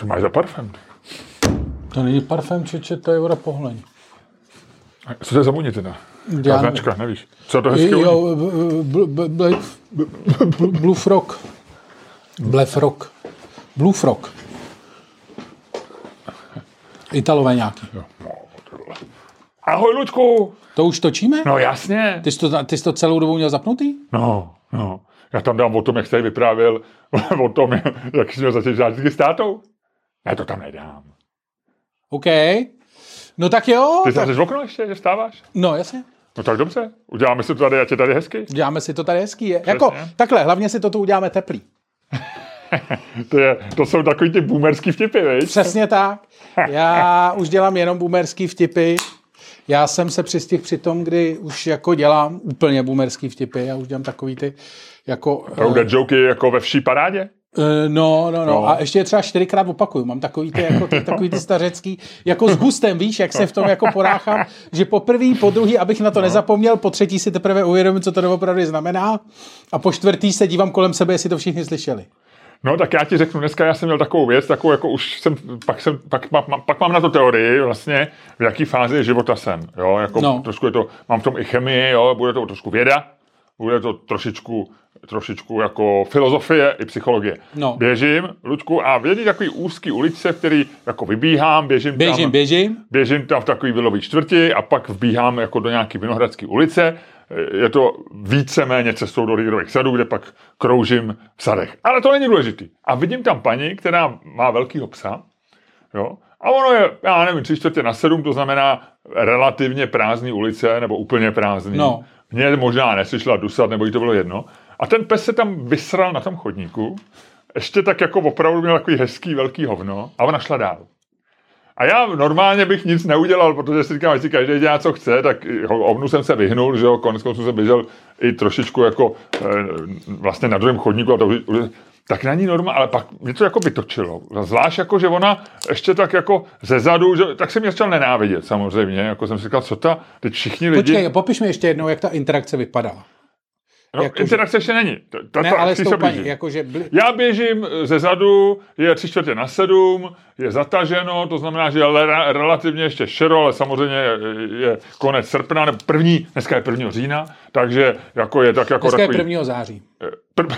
Co máš za parfém? To není parfém, či to je voda pohleň. Co to je za vůně teda? Já značka, nevíš. Co to hezky Jo, bl- bl- bl- bl- Blue Frog. Blue Frog. Blue Frog. Italové nějaký. No. Ahoj, Luďku! To už točíme? No jasně. Ty jsi to, ty jsi to celou dobu měl zapnutý? No, no. Já tam dám o tom, jak jsi tady vyprávěl, o tom, jak jsme začali žádný s tátou. Já to tam nedám. OK. No tak jo. Ty tak, zavřeš okno ještě, že vstáváš? no jasně. No tak dobře. Uděláme si to tady, ať je tady hezky. Děláme si to tady hezký. Je. Jako, takhle, hlavně si to tu uděláme teplý. To, je, to jsou takový ty boomerský vtipy, viď? Přesně tak. Já už dělám jenom boomerský vtipy. Já jsem se přistihl při tom, kdy už jako dělám úplně boomerský vtipy. Já už dělám takový ty jako... Proudet joky jako ve vší parádě? Eh, No, no, no, No. A ještě je třeba čtyřikrát opakuju. Mám takový ty, jako ty, takový ty stařecký, jako s gustem, víš, jak se v tom jako poráchám, že po prvý, po druhý, abych na to nezapomněl, po třetí si teprve uvědomím, co to doopravdy znamená a po čtvrtý se dívám kolem sebe, jestli to všichni slyšeli. No tak já ti řeknu, dneska já jsem měl takovou věc, takovou jako už jsem, pak, jsem, pak, pak, pak mám na to teorii vlastně, v jaký fázi života jsem, jo, jako No. trošku je to, mám v tom i chemii, jo, bude to trošku věda, bude to trošičku, trošičku jako filozofie i psychologie. No. Běžím, Luďku, a v jedné takový úzký uličce, v který jako vybíhám, běžím, Běžím, tam, běžím. běžím tam v takový vilový čtvrti a pak vbíhám jako do nějaký vinohradské ulice. Je to víceméně cestou do Ligrových sadů, kde pak kroužím v sadech. Ale to není důležitý. A vidím tam paní, která má velkýho psa, jo, a ono je, já nevím, tři čtvrtě na sedm, to znamená relativně prázdný ulice, nebo úplně prázdný. No. Mě možná neslyšela dusat, nebo jí to bylo jedno. A ten pes se tam vysral na tom chodníku, ještě tak jako opravdu měl takový hezký velký hovno a ona šla dál. A já normálně bych nic neudělal, protože si říkám, jestli každý dělá, co chce, tak ovnu jsem se vyhnul, že jo, konec jsem běžel i trošičku jako eh, vlastně na druhém chodníku a to, tak na ní norma, ale pak mě to jako vytočilo. Zvlášť jako, že ona ještě tak jako ze zadu, že, tak jsem mě začal nenávidět samozřejmě, jako jsem si říkal, co ta, teď všichni lidi... Počkej, popiš mi ještě jednou, jak ta interakce vypadala. No, jako, že- interakce ještě není. Ta, Ne, ta, ale chci s se tou paní, blížit. jakože... Bli... Já běžím ze zadu, je tři čtvrtě na sedm, je zataženo, to znamená, že je le- relativně ještě šero, ale samozřejmě je, je konec srpna, nebo první, dneska je 1. října, takže jako je tak jako Dneska je takový... 1. září. Pr-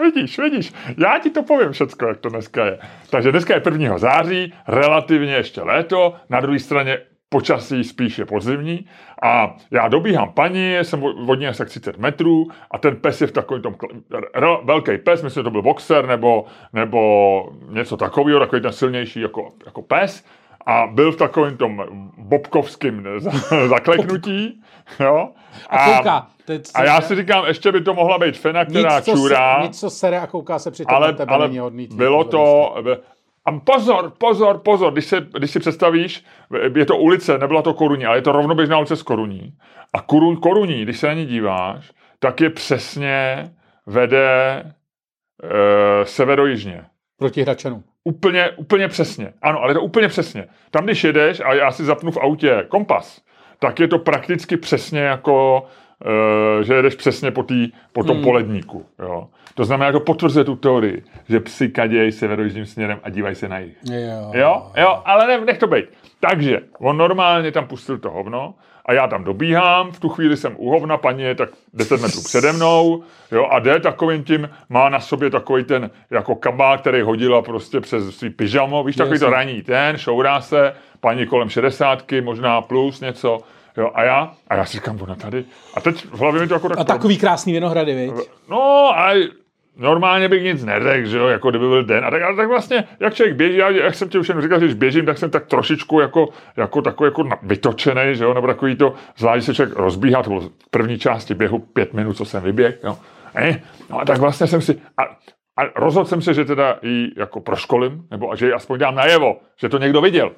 vidíš, vidíš, já ti to povím všecko, jak to dneska je. Takže dneska je 1. září, relativně ještě léto, na druhé straně počasí spíš je podzimní a já dobíhám paní, jsem od ní asi tak 30 metrů a ten pes je v takovém tom velký pes, myslím, že to byl boxer nebo, nebo něco takového, takový ten silnější jako, jako pes a byl v takovém tom bobkovském za- zakleknutí, jo. A kouká. Teď a já si říkám, ještě by to mohla být fena, která nic, co čurá, Se, nic, co sere a kouká se přitom ale, na tebe, ale bylo to... A pozor, pozor, pozor, když, se, když si představíš, je to ulice, nebyla to Koruní, ale je to rovnoběžná ulice z Koruní. A Koruň, Koruní, když se na ní díváš, tak je přesně vede e, severojižně. Proti Hračanům. Úplně, úplně přesně. Ano, ale to úplně přesně. Tam, když jedeš a já si zapnu v autě kompas, tak je to prakticky přesně jako, že jedeš přesně po, tý, po tom hmm. poledníku. Jo. To znamená, to potvrzuje tu teorii, že psi kadějí severojižním směrem a dívají se na jich. Jo. Jo, jo, ale ne, nech to být. Takže on normálně tam pustil to hovno a já tam dobíhám, v tu chvíli jsem u hovna, paní je tak 10 metrů přede mnou, jo, a jde takovým tím, má na sobě takový ten jako kabát, který hodila prostě přes svý pyžamo, víš, takový to raní ten, šourá se, paní kolem 60, možná plus něco, jo, a já, a já si říkám, ona tady, a teď v hlavě mi to jako tak A takový krásný vinohrady, viď? No, a normálně bych nic neřekl, že jo, jako kdyby byl den. A tak, ale tak vlastně, jak člověk běží, já, jak jsem ti už jen říkal, že když běžím, tak jsem tak trošičku jako, jako takový jako vytočený, že jo, nebo takový to, zvlášť se člověk rozbíhá, to bylo v první části běhu pět minut, co jsem vyběh, jo. Eh, no a tak vlastně jsem si, a, a rozhodl jsem se, že teda ji jako proškolím, nebo že ji aspoň dám najevo, že to někdo viděl.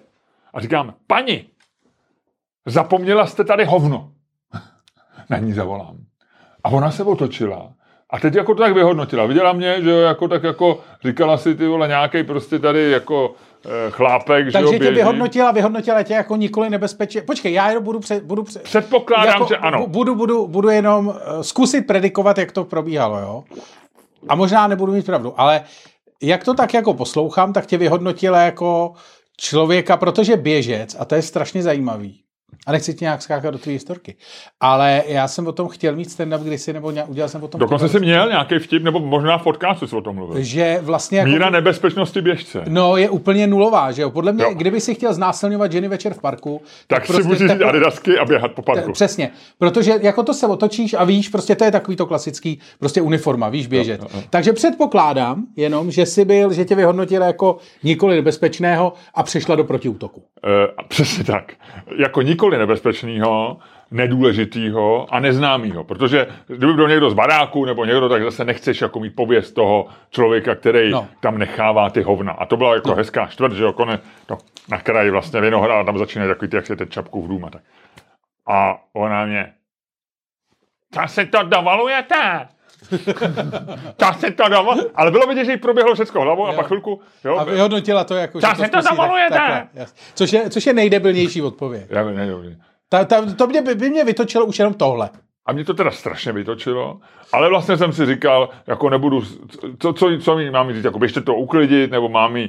A říkám, paní, zapomněla jste tady hovno. Na ní zavolám. A ona se otočila. A teď jako to tak vyhodnotila. Viděla mě, že jo, jako tak jako říkala si ty vole nějaký prostě tady jako eh, chlápek, že jo, Takže tě běží. vyhodnotila, vyhodnotila tě jako nikoli nebezpečně. Počkej, já jenom budu, pře, budu pře, Předpokládám, jako, že ano. bu- Budu, budu, budu jenom uh, zkusit predikovat, jak to probíhalo, jo. A možná nebudu mít pravdu, ale jak to tak jako poslouchám, tak tě vyhodnotila jako člověka, protože běžec, a to je strašně zajímavý, a nechci ti nějak skákat do tvé historky. Ale já jsem o tom chtěl mít stand-up kdysi, nebo nějak, udělal jsem o tom... Dokonce jsi měl nějaký vtip, nebo možná v podcastu jsi o tom mluvil. Že vlastně... Jako, Míra nebezpečnosti běžce. No, je úplně nulová, že jo? Podle mě, Jo. kdyby si chtěl znásilňovat ženy večer v parku... Tak, si musíš tak- jít adidasky a běhat po parku. T- Přesně, protože jako to se otočíš a víš, prostě to je takový to klasický, prostě uniforma, víš, běžet. Jo, jo, jo. Takže předpokládám jenom, že jsi byl, že tě vyhodnotila jako nikoli nebezpečného a přešla do protiútoku. E, přesně tak. Jako nikoli nebezpečného, nedůležitýho a neznámýho. Protože kdyby byl někdo z baráku nebo někdo, tak zase nechceš jako mít pověst toho člověka, který No. tam nechává ty hovna. A to byla jako no. hezká čtvrt, že jo, konec, no, na kraji vlastně Vinohrad a tam začínají takový ty, jak se teď čapku v dům a tak. A ona mě, to si to dovolujete? to si to dovol... Ale bylo vidět, že jí proběhlo všechno hlavou a pak chvilku, jo, A vyhodnotila to jako... Co že si to jasně. což, je, což je nejdebilnější odpověď. já, ne, ne, Ta, ta, to mě, by, by mě vytočilo už jenom tohle. A mě to teda strašně vytočilo, ale vlastně jsem si říkal, jako nebudu, co, co, co mi mám říct, jako běžte to uklidit, nebo mám jí,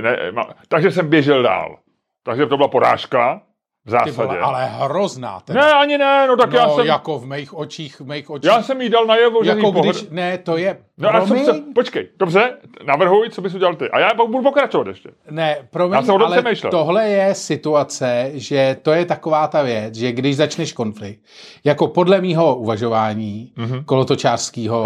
ne, má, takže jsem běžel dál. Takže to byla porážka, v zásadě. vole, ale hrozná. Teda. Ne, ani ne, no tak no, já jsem, jako v mých očích, v mých očích. já jsem jí dal najevo, že jako když, ne, to je, No co, promiň, co, počkej, dobře, navrhuj, co bys udělal ty. A já pak budu pokračovat ještě. Ne, promiň, Já jsem ale přemýšlel. tohle je situace, že to je taková ta věc, že když začneš konflikt, jako podle mýho uvažování, mm-hmm. kolotočářského,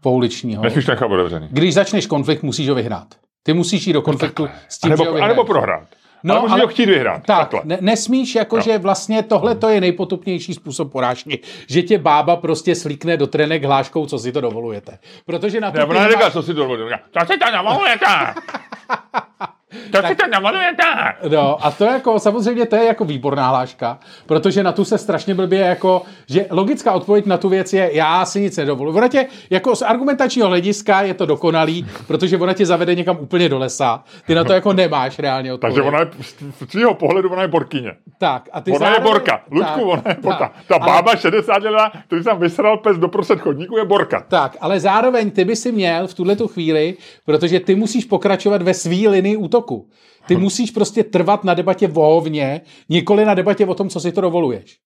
pouličního, nechat otevřený. když začneš konflikt, musíš ho vyhrát. Ty musíš jít do konfliktu s tím, A že ho a vyhraješ. nebo prohrát. No, ale musíš ho chtít vyhrát. Tak, Takhle. ne, nesmíš, jako Jo. že vlastně tohle to je nejpotupnější způsob porážky, že tě bába prostě slíkne do trenek hláškou, co si to dovolujete. Protože na to Ne, ona neříká, co si dovolil. Říká, To si to dovolujete. To si to dovolujete. No a to jako, samozřejmě to je jako výborná hláška, protože na tu se strašně blbě jako, že logická odpověď na tu věc je, já si nic nedovoluji. Ona tě, jako z argumentačního hlediska je to dokonalý, protože ona tě zavede někam úplně do lesa. Ty na to jako nemáš reálně odpověď. Takže ona je, z tvýho pohledu ona je borkyně. tak, a ty Ona je zároveň- borka. Luďku, tak, ona je borka. tak, Ta ale- bába 60 let, který tam vysral pes do prostřed chodníku, je borka. Tak, ale zároveň ty by si měl v tuhle tu chvíli, protože ty musíš pokračovat ve svý linii útoku. Ty musíš prostě trvat na debatě o hovně, nikoli na debatě o tom, co si to dovoluješ.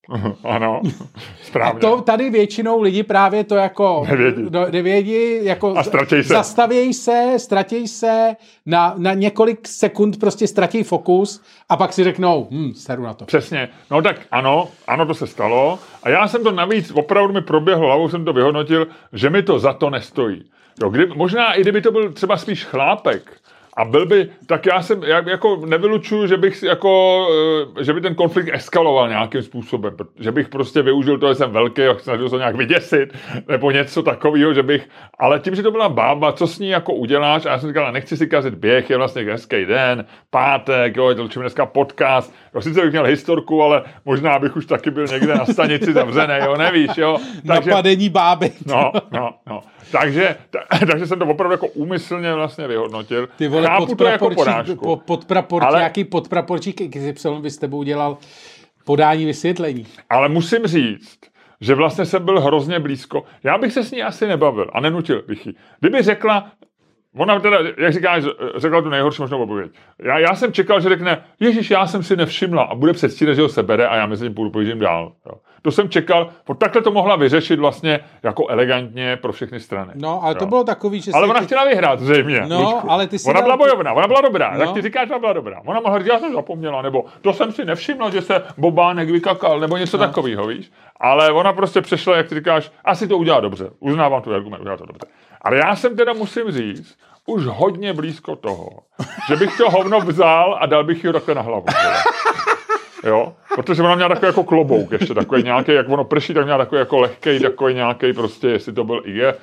ano, A správně. to tady většinou lidi právě to jako Nevědí. Do, nevědí jako A ztratěj se. zastavěj se, ztratěj se, na, na několik sekund prostě ztratí fokus a pak si řeknou, hm, seru na to. Přesně. No tak ano, ano, to se stalo. A já jsem to navíc, opravdu mi proběhlo hlavou, jsem to vyhodnotil, že mi to za to nestojí. Jo, kdy, možná i kdyby to byl třeba spíš chlápek, a byl by, tak já jsem, já jako nevylučuju, že bych si jako, eh, že by ten konflikt eskaloval nějakým způsobem, že bych prostě využil to, že jsem velký a snažil se nějak vyděsit, nebo něco takového, že bych, ale tím, že to byla bába, co s ní jako uděláš, a já jsem říkal, nechci si kazit běh, je vlastně hezký den, pátek, jo, točíme dneska podcast, jo, sice bych měl historku, ale možná bych už taky byl někde na stanici zavřený, jo, nevíš, jo. Napadení báby. No, no, no. Takže, ta, takže jsem to opravdu jako úmyslně vlastně vyhodnotil. Ty vole, Chápu to jako podpraporčík, porážku. po, podpraporčík, Ale- nějaký podpraporčík XY by s tebou udělal podání vysvětlení. Ale musím říct, že vlastně jsem byl hrozně blízko. Já bych se s ní asi nebavil a nenutil bych ji. Kdyby řekla, ona teda, jak říkáš, řekla tu nejhorší možnou odpověď. Já, já jsem čekal, že řekne, Ježíš, já jsem si nevšimla a bude předstírat, že ho sebere a já mezi tím půjdu pojíždím dál. Jo. To jsem čekal, takhle to mohla vyřešit vlastně jako elegantně pro všechny strany. No, ale to Jo. bylo takový, že Ale ona ty- chtěla vyhrát, zřejmě. No, Luďku. ale ty si Ona dal- byla bojovná, ona byla dobrá. No. Jak ty říkáš, ona byla dobrá. Ona mohla říct, já jsem zapomněla, nebo to jsem si nevšimla, že se Bobánek vykakal, nebo něco no. takového, víš. Ale ona prostě přešla, jak ty říkáš, asi to udělá dobře. Uznávám tu argument, udělá to dobře. Ale já jsem teda, musím říct, už hodně blízko toho, že bych to hovno vzal a dal bych ji takhle na hlavu. teda. Jo, protože ona měla takový jako klobouk ještě, takový nějaký, jak ono prší, tak měla takový jako lehký, takový nějaký prostě, jestli to byl IG.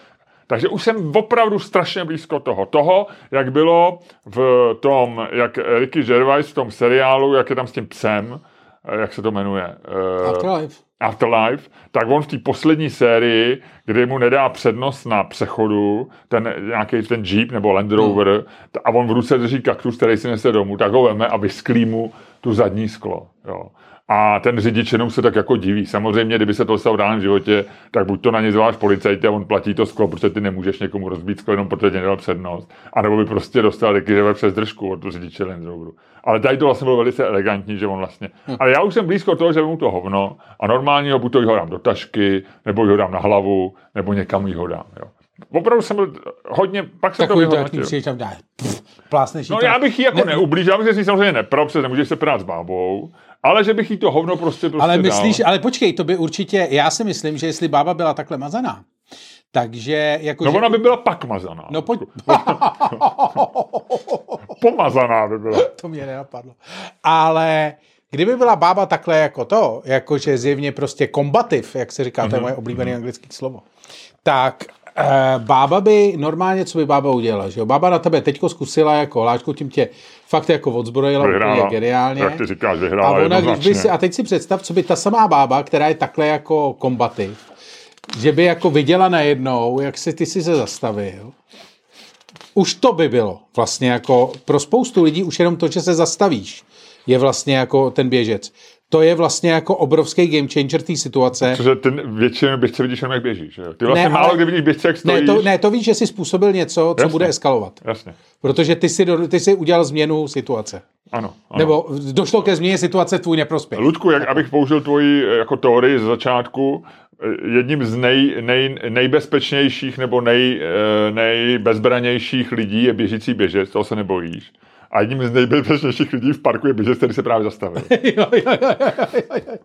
Takže už jsem opravdu strašně blízko toho. Toho, jak bylo v tom, jak Ricky Gervais v tom seriálu, jak je tam s tím psem, eh, jak se to jmenuje? Eh, Afterlife. Afterlife, tak on v té poslední sérii, kdy mu nedá přednost na přechodu, ten nějaký ten Jeep nebo Land Rover, Hmm. a on v ruce drží kaktus, který si nese domů, tak ho veme a vysklí mu tu zadní sklo. Jo. A ten řidič jenom se tak jako diví. Samozřejmě, kdyby se to stalo v reálném životě, tak buď to na ně zvoláš policajty a on platí to sklo, protože ty nemůžeš někomu rozbít sklo jenom protože tě nedal přednost. A nebo by prostě dostal rekyřeve přes držku od řidiče Land Roveru. Ale tady to vlastně bylo velice elegantní, že on vlastně. Hm. Ale já už jsem blízko toho, že mu to hovno a normálně ho buď to ho dám do tašky, nebo ho dám na hlavu, nebo někam ho dám. Jo. Opravdu jsem byl hodně, pak jsem Takový to vyhodnotil. přijdeš tam dá. Plásneš No tam. já bych jí jako Ne- ne, neublížil, já bych si samozřejmě protože nemůžeš se prát s bábou, ale že bych jí to hovno prostě, prostě Ale myslíš, dal. ale počkej, to by určitě, já si myslím, že jestli bába byla takhle mazaná, takže jako, No že, ona by byla pak mazaná. No pojď, Pomazaná by byla. to mě nenapadlo. Ale kdyby byla bába takhle jako to, jakože zjevně prostě kombativ, jak se říká, to je moje oblíbené anglické slovo, tak bába by normálně, co by bába udělala, že jo? Bába na tebe teďko zkusila jako láčku, tím tě fakt jako odzbrojila úplně Vyhrála. geniálně. Jak ty říkáš, A vyhrála ona, když by si, a teď si představ, co by ta samá bába, která je takhle jako kombativ, že by jako viděla najednou, jak se ty si se zastavil, už to by bylo vlastně jako pro spoustu lidí už jenom to, že se zastavíš, je vlastně jako ten běžec. To je vlastně jako obrovský game changer té situace. Protože ten většinou běžce vidíš jenom, jak běžíš. Že? jo? Ty vlastně Ne, málo ale- kdy vidíš běžce, jak Ne stojíš. to, ne, to víš, že jsi způsobil něco, co Jasně. bude eskalovat. Jasně. Protože ty si, do- ty si udělal změnu situace. Ano. ano. Nebo došlo ke změně situace tvůj neprospěch. Ludku, jak, abych použil tvoji eh, jako teorii z začátku, eh, jedním z nej, nej, nejbezpečnějších nebo nej, eh, nejbezbranějších lidí je běžící běžec, toho se nebojíš. A jedním z nejbezpečnějších lidí v parku je běžec, který se právě zastavil. jo, jo, jo, jo, jo, jo.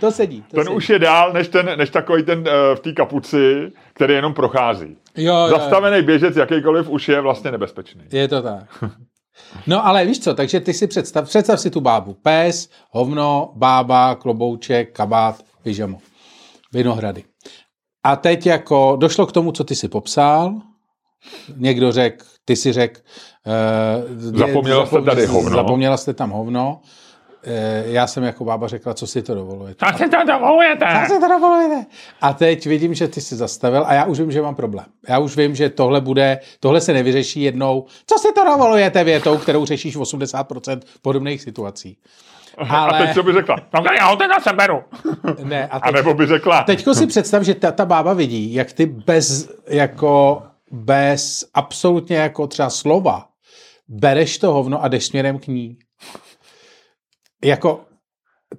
To sedí. To Ten sedí. už je dál než, ten, než takový ten eh, v té kapuci, který jenom prochází. Jo, jo, jo. Zastavený běžec jakýkoliv už je vlastně nebezpečný. Je to tak. No ale víš co, takže ty si představ, představ si tu bábu. Pes, hovno, bába, klobouček, kabát, pyžamo. Vinohrady. A teď jako došlo k tomu, co ty si popsal. Někdo řekl, ty si řekl... Uh, Zapomněla jste tady hovno. Zapomněla jste tam hovno. Uh, já jsem jako bába řekla, co si to dovolujete. Tak si to dovolujete! Jak se to dovolujete? A teď vidím, že ty jsi zastavil a já už vím, že mám problém. Já už vím, že tohle bude, tohle se nevyřeší jednou. Co si to dovolujete větou, kterou řešíš v 80% podobných situací. A Ale teď co by řekla? No já ho teda seberu. ne, a A teď, nebo by řekla, teďko si představ, že ta, ta bába vidí, jak ty bez, jako, bez absolutně jako třeba slova bereš to hovno a jdeš směrem k ní. Jako,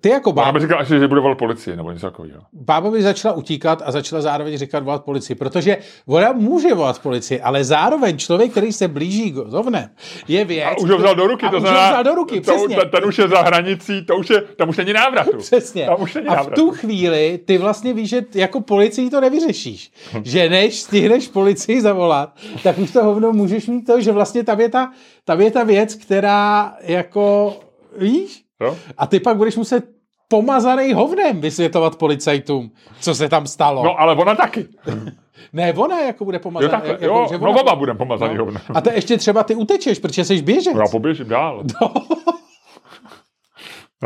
ty jako bába, by říkala, že bude volat policii nebo něco takového. bába by začala utíkat a začala zároveň říkat volat policii, protože ona může volat policii, ale zároveň člověk, který se blíží k hovnem, je věc... A už ho vzal do ruky, to už znamená, ho vzal do ruky, to, přesně. ten, ten, už je za hranicí, to už je, tam už není návratu. Přesně. Tam už není A v tu chvíli ty vlastně víš, že jako policii to nevyřešíš. že než stihneš policii zavolat, tak už to hovno můžeš mít to, že vlastně tam je ta, tam je ta věc, která jako, víš? Jo? A ty pak budeš muset pomazaný hovnem vysvětlovat policajtům, co se tam stalo. No ale ona taky. Ne, ona jako bude Jo, pomazaná. takhle, jako, jo, že no ona- oba budeme pomazaný No. hovno. A to ještě třeba ty utečeš, protože jsi běžec. Já poběžím dál.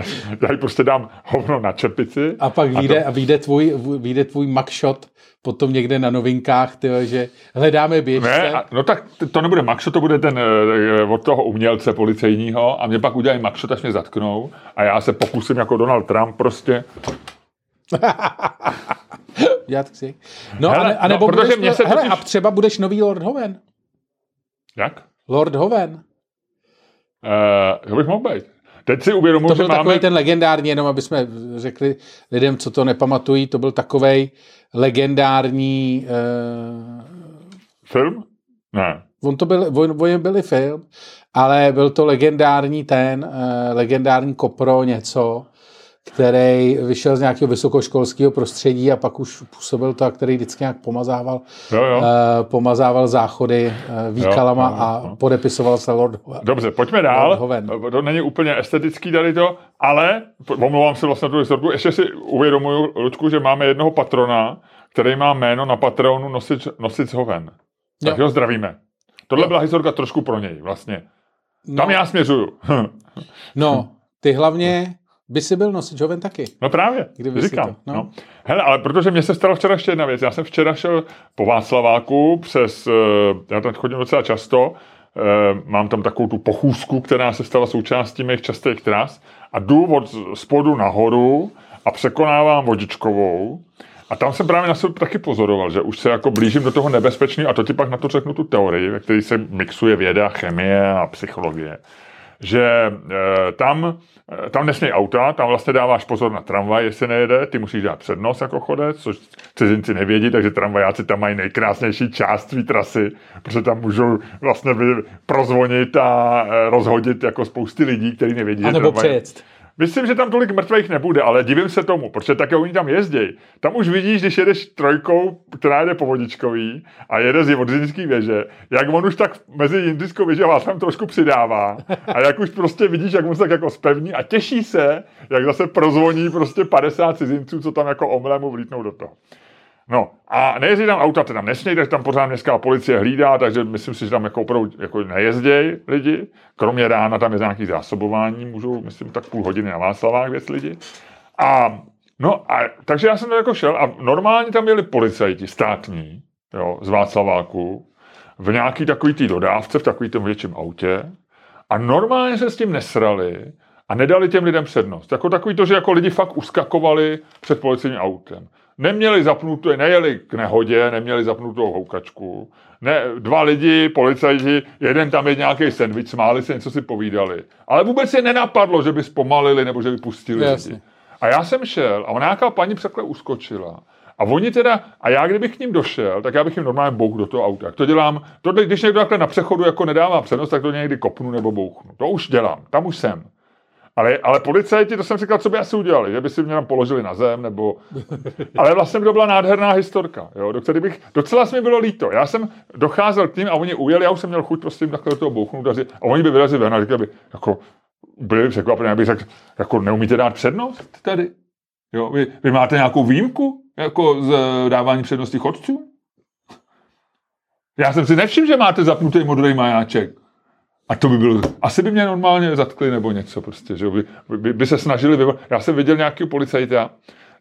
Já jí prostě dám hovno na čepici. A pak to- vyjde, a vyjde, tvůj, vyjde tvůj mugshot potom někde na novinkách, tyjo, že hledáme běžce. Ne, a, no tak to nebude Maxo, to bude ten eh, od toho umělce policejního a mě pak udělají Maxo, až mě zatknou a já se pokusím jako Donald Trump prostě. Dělat si. No, Hele, a, ne, a nebo no, budeš, mě se hele, totiž- a třeba budeš nový Lord Hoven. Jak? Lord Hoven. Uh, to bych mohl být. Teď si uvědomuji, To že byl máme... takový ten legendární, jenom aby jsme řekli lidem, co to nepamatují, to byl takovej legendární, uh, Film? Ne. on to byl, on, on byli film, ale byl to legendární ten, uh, legendární kopro něco, který vyšel z nějakého vysokoškolského prostředí a pak už působil to, a který vždycky nějak pomazával, Jo, jo. uh, pomazával záchody uh, výkalama Jo, jo, a jo. podepisoval se Lord Hoven. Dobře, pojďme dál. Lord Hoven. To není úplně estetický tady to, ale omlouvám se vlastně na tu historku. Ještě si uvědomuju, Ludku, že máme jednoho patrona, který má jméno na Patreonu Nosič, Nosic Hoven. Tak Jo. ho zdravíme. Tohle Jo. byla historka trošku pro něj, vlastně. Tam No, já směřuju. no, ty hlavně by si byl nosič Hoven taky. No právě, Kdyby říkám. to, no. no. Hele, ale protože mě se stala včera ještě jedna věc. Já jsem včera šel po Václaváku přes, eh, já tam chodím docela často, mám tam takovou tu pochůzku, která se stala součástí mých častých tras a jdu od spodu nahoru a překonávám vodičkovou a tam jsem právě na sebe taky pozoroval, že už se jako blížím do toho nebezpečného a to ti pak na to řeknu tu teorii, ve které se mixuje věda, chemie a psychologie že e, tam, tam nesmí auta, tam vlastně dáváš pozor na tramvaj, jestli nejede, ty musíš dát přednost jako chodec, což cizinci nevědí, takže tramvajáci tam mají nejkrásnější část své trasy, protože tam můžou vlastně prozvonit a e, rozhodit jako spousty lidí, kteří nevědí. A nebo přejet. Myslím, že tam tolik mrtvých nebude, ale divím se tomu, protože také oni tam jezdí. Tam už vidíš, když jedeš trojkou, která jede po vodičkový a jede z vodzinský věže, jak on už tak mezi indickou věže vás tam trošku přidává a jak už prostě vidíš, jak on se tak jako spevní a těší se, jak zase prozvoní prostě 50 cizinců, co tam jako omlému vlítnou do toho. No a nejezdí tam auta, tam nesmějí, takže tam pořád městská policie hlídá, takže myslím si, že tam jako opravdu jako nejezdějí lidi. Kromě rána tam je nějaký zásobování, můžou, myslím, tak půl hodiny na Václavách věc lidi. A no a takže já jsem tam jako šel a normálně tam měli policajti státní, jo, z Václaváku, v nějaký takový tý dodávce, v takový tom větším autě a normálně se s tím nesrali a nedali těm lidem přednost. Jako takový to, že jako lidi fakt uskakovali před policejním autem neměli zapnutou, nejeli k nehodě, neměli zapnutou houkačku. Ne, dva lidi, policajti, jeden tam je nějaký sendvič, smáli se, něco si povídali. Ale vůbec je nenapadlo, že by zpomalili nebo že by pustili Jasně. lidi. A já jsem šel a ona nějaká paní překle uskočila. A oni teda, a já kdybych k ním došel, tak já bych jim normálně bouch do toho auta. Jak to dělám, to, když někdo takhle na přechodu jako nedává přednost, tak to někdy kopnu nebo bouchnu. To už dělám, tam už jsem. Ale, ale policajti, to jsem říkal, co by asi udělali, že by si mě tam položili na zem, nebo... Ale vlastně to byla nádherná historka, jo, do které bych, docela mi bylo líto. Já jsem docházel k ním a oni ujeli, já už jsem měl chuť prostě jim takhle do toho bouchnout a, a oni by vyrazili ven a říkali by, jako, byli překvapení, abych řekl, jako neumíte dát přednost tady? Jo, vy, vy máte nějakou výjimku jako z dávání přednosti chodců? Já jsem si nevšiml, že máte zapnutý modrý majáček. A to by bylo, asi by mě normálně zatkli nebo něco prostě, že by, by, by se snažili vyvo... Já jsem viděl nějaký policajta,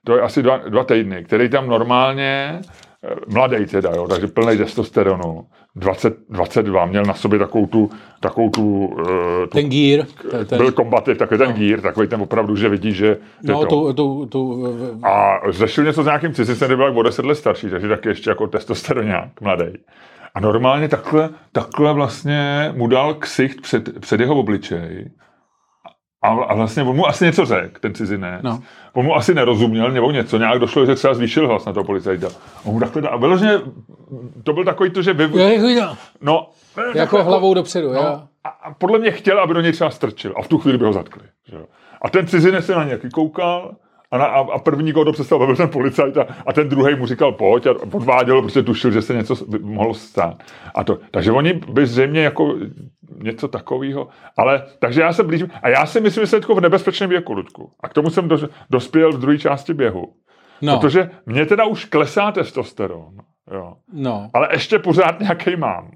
to je asi dva, dva týdny, který tam normálně, eh, mladý teda, jo, takže plný testosteronu, 20, 22, měl na sobě takovou tu, takovou tu, uh, tu ten gír. Ten, byl kombativ, takový ten no. gír, takový ten opravdu, že vidí, že no, to. Tu, tu, tu, a řešil něco s nějakým cizincem, který byl o 10 let starší, takže taky ještě jako testosteronák mladý. A normálně takhle, takhle vlastně mu dal ksicht před, před jeho obličej a, a vlastně on mu asi něco řekl, ten cizinec. No. On mu asi nerozuměl nebo něco, nějak došlo, že třeba zvýšil hlas na toho policajta. On mu takhle dal, a vyloženě, to byl takový to, že vy... No, jako takhle, hlavou dopředu, no, jo. A, a podle mě chtěl, aby do něj třeba strčil. A v tu chvíli by ho zatkli. Že? A ten cizinec se na nějaký koukal a, na, a první, koho to představil, byl ten policajt a, a ten druhý mu říkal pojď a podváděl, protože tušil, že se něco mohlo stát. A to, takže oni by zřejmě jako něco takového, ale takže já se blížím a já si myslím, že jsem v nebezpečném věku, Ludku. A k tomu jsem do, dospěl v druhé části běhu. No. Protože mě teda už klesá testosteron. Jo. No. Ale ještě pořád nějaký mám.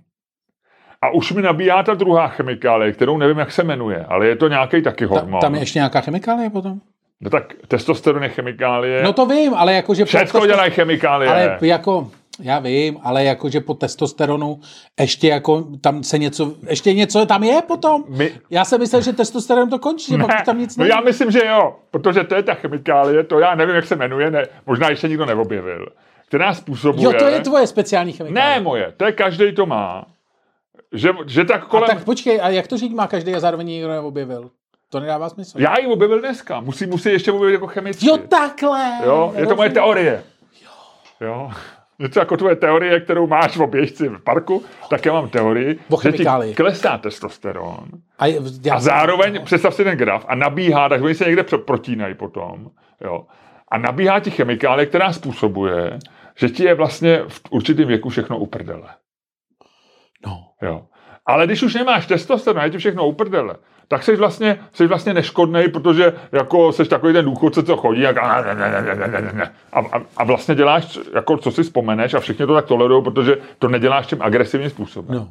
A už mi nabíjá ta druhá chemikálie, kterou nevím, jak se jmenuje, ale je to nějaký taky hormon. Ta, tam je ještě nějaká chemikálie potom? No tak testosteron je chemikálie. No to vím, ale jakože... Všechno dělají chemikálie. Ale jako, já vím, ale jakože po testosteronu ještě jako tam se něco, ještě něco tam je potom. My... Já jsem myslel, že testosteron to končí, že pak tam nic není. No já myslím, že jo, protože to je ta chemikálie, to já nevím, jak se jmenuje, ne, možná ještě nikdo neobjevil, která způsobuje... Jo, to je tvoje speciální chemikálie. Ne moje, to je každý to má. Že, že tak kolem... A tak počkej, a jak to říct má každý a zároveň nikdo neobjevil? To nedává smysl. Já ji objevil dneska. Musí, musí ještě objevit jako chemicky. Jo, takhle. Jo, je to moje teorie. Jo. jo. Něco jako tvoje teorie, kterou máš v oběžci v parku, tak já mám teorii, že ti klesá testosteron. A, já a zároveň, no. představ si ten graf, a nabíhá, tak oni se někde protínají potom. Jo. A nabíhá ti chemikálie, která způsobuje, že ti je vlastně v určitém věku všechno uprdele. No. Jo. Ale když už nemáš testosteron, je ti všechno uprdele, tak jsi vlastně, jsi vlastně neškodný, protože jako jsi takový ten důchodce, co chodí a, a, a vlastně děláš, jako co si vzpomeneš a všichni to tak tolerují, protože to neděláš tím agresivním způsobem. No.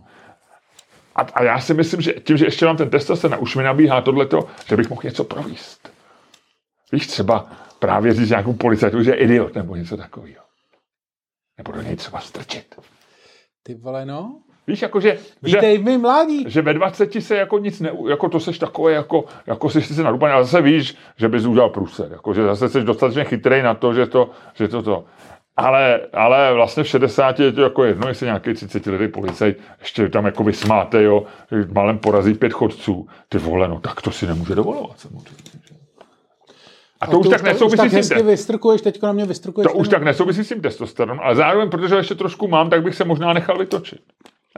A, a, já si myslím, že tím, že ještě mám ten testosteron, už mi nabíhá tohleto, že bych mohl něco províst. Víš, třeba právě říct nějakou policajtu, že je idiot nebo něco takového. Nebo do něj třeba strčit. Ty vole, no. Víš, jako že, Víte, že, my mládí. že ve 20 se jako nic ne, jako to seš takové, jako, jako jsi se nadupaný, ale zase víš, že bys udělal průser, jako, že zase jsi dostatečně chytrý na to, že to, že to, to. Ale, ale vlastně v 60 je to jako jedno, jestli nějaký 30 letý policajt ještě tam jako vysmáte, jo, malem porazí pět chodců. Ty vole, no tak to si nemůže dovolovat samozřejmě. A to, A už tak nesouvisí tak s tím, vystrkuješ, teďko na mě vystrkuješ. to už tak nesouvisí s tím testosteronem, ale zároveň, protože ještě trošku mám, tak bych se možná nechal vytočit.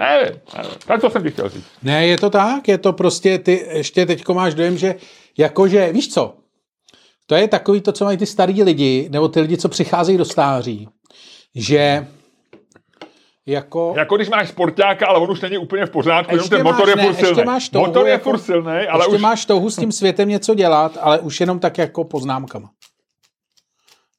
Nevím, nevím. Tak to jsem ti chtěl říct. Ne, je to tak, je to prostě, ty ještě teďko máš dojem, že jakože, víš co, to je takový to, co mají ty starý lidi, nebo ty lidi, co přicházejí do stáří, že jako... Jako když máš sportáka, ale on už není úplně v pořádku, jenom Ještě ten motor máš- je ne, furt ještě silný. máš touhu Motor je jako- furt silný, ale ještě už... máš touhu s tím světem něco dělat, ale už jenom tak jako poznámkama.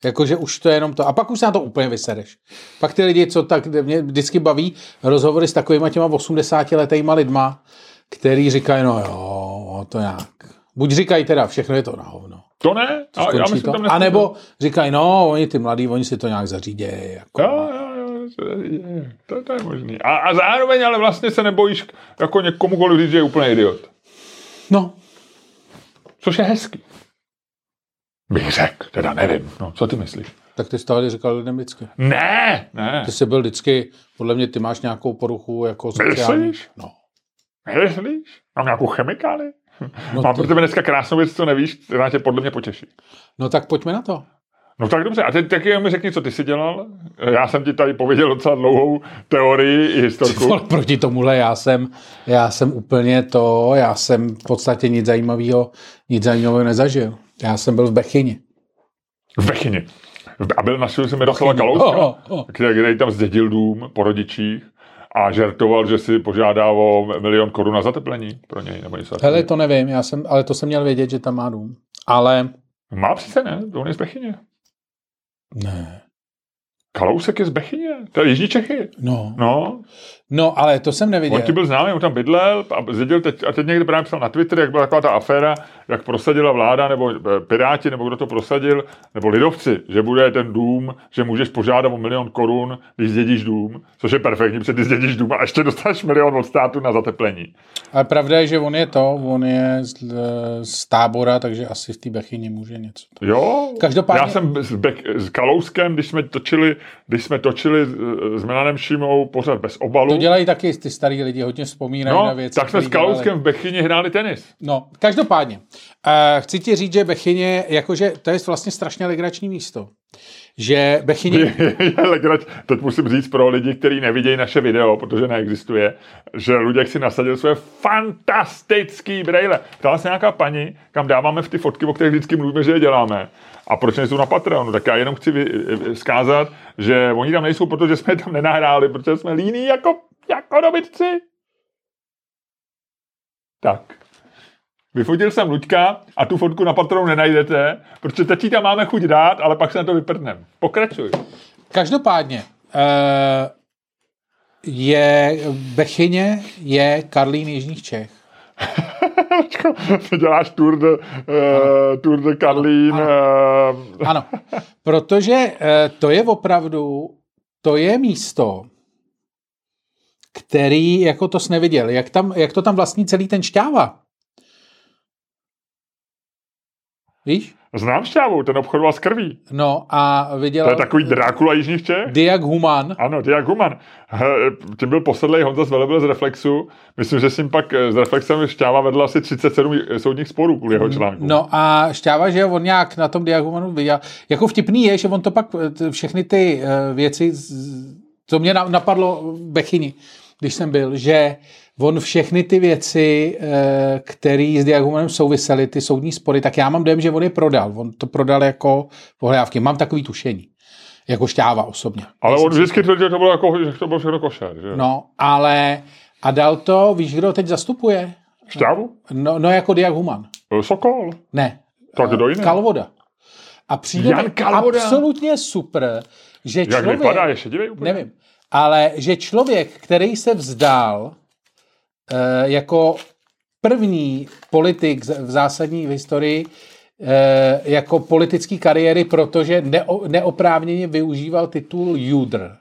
Jakože už to je jenom to. A pak už se na to úplně vysereš. Pak ty lidi, co tak mě vždycky baví, rozhovory s takovýma těma 80 letýma lidma, který říkají, no jo, to nějak. Buď říkají teda, všechno je to na hovno. To ne, a, já myslím, to. tam A nebo říkají, no, oni ty mladí, oni si to nějak zařídějí. Jako. Jo, jo, jo, to je- to, to je možný. A, a zároveň ale vlastně se nebojíš jako někomu říct, že je úplně idiot. No, Což je hezký. Bych řekl, teda nevím. No, co ty myslíš? tak ty tady říkal lidem vždycky. Ne, ne. Ty jsi byl vždycky, podle mě ty máš nějakou poruchu jako sociální. Myslíš? No. Myslíš? Mám nějakou chemikáli? No, Mám to- pro tebe dneska krásnou věc, co nevíš, která tě podle mě potěší. no tak pojďme na to. No tak dobře, a teď taky mi řekni, co ty jsi dělal. Já jsem ti tady pověděl docela dlouhou teorii i historku. Vole, proti tomuhle já jsem, já jsem úplně to, já jsem v podstatě nic zajímavého, nic zajímavého nezažil. Já jsem byl v Bechyni. V Bechyni. A byl na jsem Miroslava Kalouska, Oh, oh. který, který tam zdědil dům po rodičích a žertoval, že si požádá o milion korun na zateplení pro něj. Nebo něco Hele, to nevím, já jsem, ale to jsem měl vědět, že tam má dům. Ale Má přece ne, on je z Bechyně. ne. Kalousek je z Bechyně, to je Jižní Čechy. No, No, no ale to jsem neviděl. on ti byl známý, on tam bydlel a zdědil teď, a teď někde právě psal na Twitter, jak byla taková ta aféra, jak prosadila vláda, nebo eh, Piráti, nebo kdo to prosadil, nebo lidovci, že bude ten dům, že můžeš požádat o milion korun, když zdědíš dům, což je perfektní, protože ty zdědíš dům a ještě dostaneš milion od státu na zateplení. Ale pravda je, že on je to, on je z, z tábora, takže asi v té Bechyni může něco. Jo, Každopádně- já jsem s, Bek, s Kalouskem, když jsme točili, když jsme točili s, s Milanem Šimou pořád bez obalu, To dělají taky ty starý lidi, hodně vzpomínají na no, věci. tak jsme s které dělali. Kalouskem v Bechyni hráli tenis. No, každopádně. Uh, chci ti říct, že Bechyně, jakože to je vlastně strašně legrační místo. Že Bechyně, legrač. Teď musím říct pro lidi, kteří nevidějí naše video, protože neexistuje, že Luděk si nasadil své fantastický brejle. Ptala se nějaká paní, kam dáváme v ty fotky, o kterých vždycky mluvíme, že je děláme. A proč nejsou na Patreonu? Tak já jenom chci vy, vy- zkázat, že oni tam nejsou, protože jsme tam nenahráli, protože jsme líní jako, jako dobytci. Tak. Vyfotil jsem Luďka a tu fotku na Patreonu nenajdete, protože teď tam máme chuť dát, ale pak se na to vyprdneme. Pokračuj. každopádně, uh, je Bechyně je Karlín Jižních Čech. Děláš Tour de, uh, Tour de Karlín. Uh, Ano, protože uh, to je opravdu, to je místo, který, jako to jsi neviděl, jak, tam, jak to tam vlastní celý ten šťáva. Víš? znám šťávu, ten obchodoval s krví. No a viděl... To je takový Drákula Jižních Čech. Diak Human. Ano, Diak Human. Tím byl posedlej Honza Zvelebil z Reflexu. Myslím, že s ním pak eh, s Reflexem Šťáva vedla asi 37 soudních sporů kvůli jeho článku. No a Šťáva, že on nějak na tom Diagumanu viděl. Jako vtipný je, že on to pak eh, všechny ty uh, věci, to mě na- napadlo Bechyni, když jsem byl, že on všechny ty věci, eh, které s Diagumanem souvisely, ty soudní spory, tak já mám dojem, že on je prodal. On to prodal jako pohledávky. Mám takový tušení. Jako Šťáva osobně. Ale on vždycky tvrdil, že to bylo, jako, že to bylo všechno košer. Že? No, ale a dal to, víš, kdo teď zastupuje? Šťávu? No, no jako Diag Human. Eh, Sokol. Ne. Tak kdo jiný? Kalvoda. A přijde Jan Kalvoda? absolutně super, že Jak člověk... vypadá, je šedivý úplně? Nevím. Ale že člověk, který se vzdál jako první politik v zásadní v historii eh, jako politický kariéry, protože neo, neoprávněně využíval titul Judr,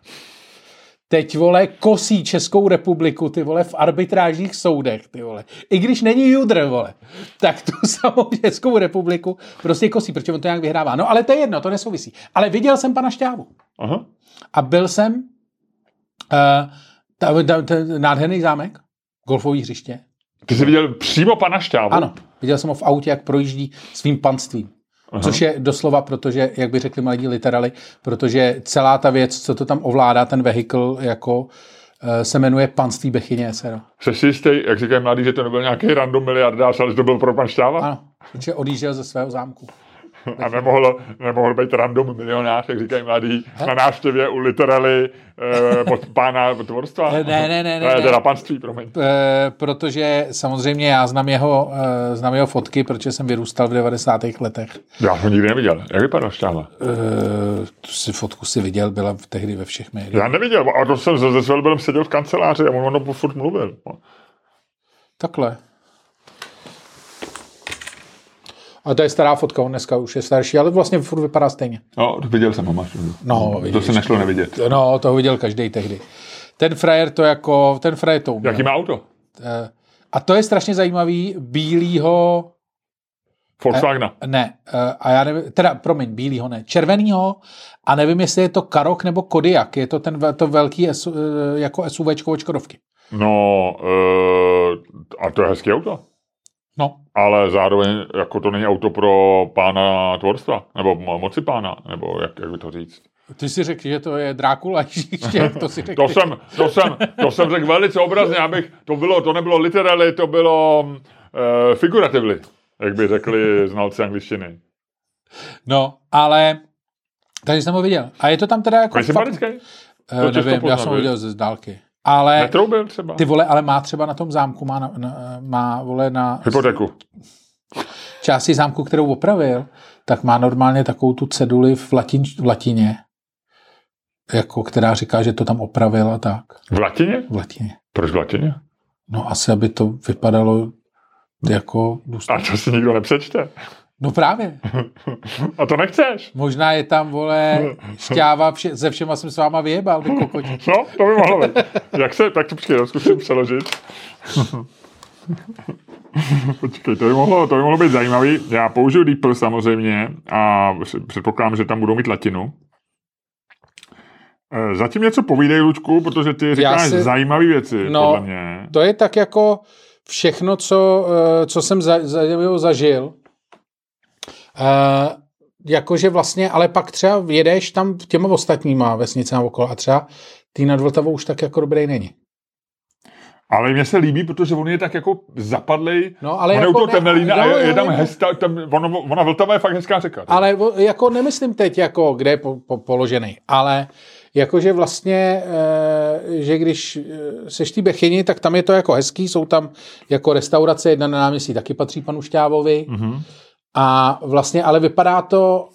teď, vole, kosí Českou republiku, ty vole, v arbitrážních soudech, ty vole. I když není Judr, vole, tak tu samou Českou republiku prostě kosí, protože on to nějak vyhrává. No ale to je jedno, to nesouvisí. Ale viděl jsem pana Šťávu. Aha. A byl jsem uh, ta, ta, ta, nádherný zámek, golfový hřiště. Ty jsi viděl přímo pana Šťávu? Ano, viděl jsem ho v autě, jak projíždí svým panstvím. Aha. Což je doslova, protože, jak by řekli mladí literali, protože celá ta věc, co to tam ovládá, ten vehikl, jako eh, se jmenuje panství Bechyně SRO. Jsi si jistý, jak říkají mladí, že to nebyl nějaký random miliardář, ale že to byl pro pan Šťáva? Ano, protože odjížděl ze svého zámku. A nemohl, nemohl být random milionář, jak říkají mladí, na návštěvě u literally eh, pod pána tvorstva. Ne, ne, ne. ne, ne. teda panství, promiň. Eh, protože samozřejmě já znám jeho, eh, znám jeho fotky, protože jsem vyrůstal v 90. letech. Já ho nikdy neviděl. Jak vypadá Šťáva? Eh, tu si fotku si viděl, byla v- tehdy ve všech médiích. Já neviděl, a to jsem se Svelbelem seděl v kanceláři a on ono furt mluvil. Takhle. A to je stará fotka, on dneska už je starší, ale vlastně furt vypadá stejně. No, viděl jsem ho, máš. No, to vidíš. se nešlo nevidět. No, to viděl každý tehdy. Ten frajer to jako, ten frajer to uměl. Jaký má auto? Eh, A to je strašně zajímavý, bílýho, Volkswagena. ne, eh, a já nevím, teda, promiň, bílýho ne, červenýho, a nevím, jestli je to Karok nebo Kodiak, je to ten to velký eh, jako SUVčko od Škodovky. No, a to je hezký auto. No, Ale zároveň jako to není auto pro pána tvorstva, nebo mo- moci pána, nebo jak, jak by to říct. ty si řekl, že to je Drákula, ještě, to si řekl. To jsem, to jsem, to jsem řekl velice obrazně, abych, to bylo, to nebylo literally, to bylo uh, figuratively, jak by řekli znalci angličtiny. No, ale, takže jsem ho viděl. A je to tam teda jako to těžko nevím, já jsem ho viděl ze dálky. Ale Netroubil třeba? ty vole, ale má třeba na tom zámku, má, na, na, má vole na Hypotéku. části zámku, kterou opravil, tak má normálně takovou tu ceduli v, latin, v latině, jako která říká, že to tam opravil a tak. V latině? V latině. Proč v latině? No asi, aby to vypadalo jako A důstojně. to si nikdo nepřečte. No právě. A to nechceš. Možná je tam, vole, šťáva, vše, se všema jsem s váma vyjebal, vy kokoti. No, to by mohlo být. Jak se, tak to počkej, já zkusím přeložit. Počkej, to by, mohlo, to by mohlo být zajímavý. Já použiju DeepL samozřejmě a předpokládám, že tam budou mít latinu. Eh, Zatím něco povídej, Lučku, protože ty říkáš si- zajímavé věci, No. podle mě. To je tak jako všechno, co, eh, co jsem za, za, zažil. Uh, jakože vlastně, ale pak třeba jedeš tam těma ostatníma vesnicema okolo a třeba tý nad Vltavou už tak jako dobrý není. Ale mně se líbí, protože on je tak jako zapadlej. No, ale on je jako u toho ne- Temelína a je, je tam hezká, tam, ono, ona Vltava je fakt hezká řeka. Ale o- jako nemyslím teď, jako kde je po, po, položený, ale jakože vlastně, e, že když e, seš ty Bechyni, tak tam je to jako hezký, jsou tam jako restaurace, jedna na náměstí taky patří panu Šťávovi Mhm. A vlastně, ale vypadá to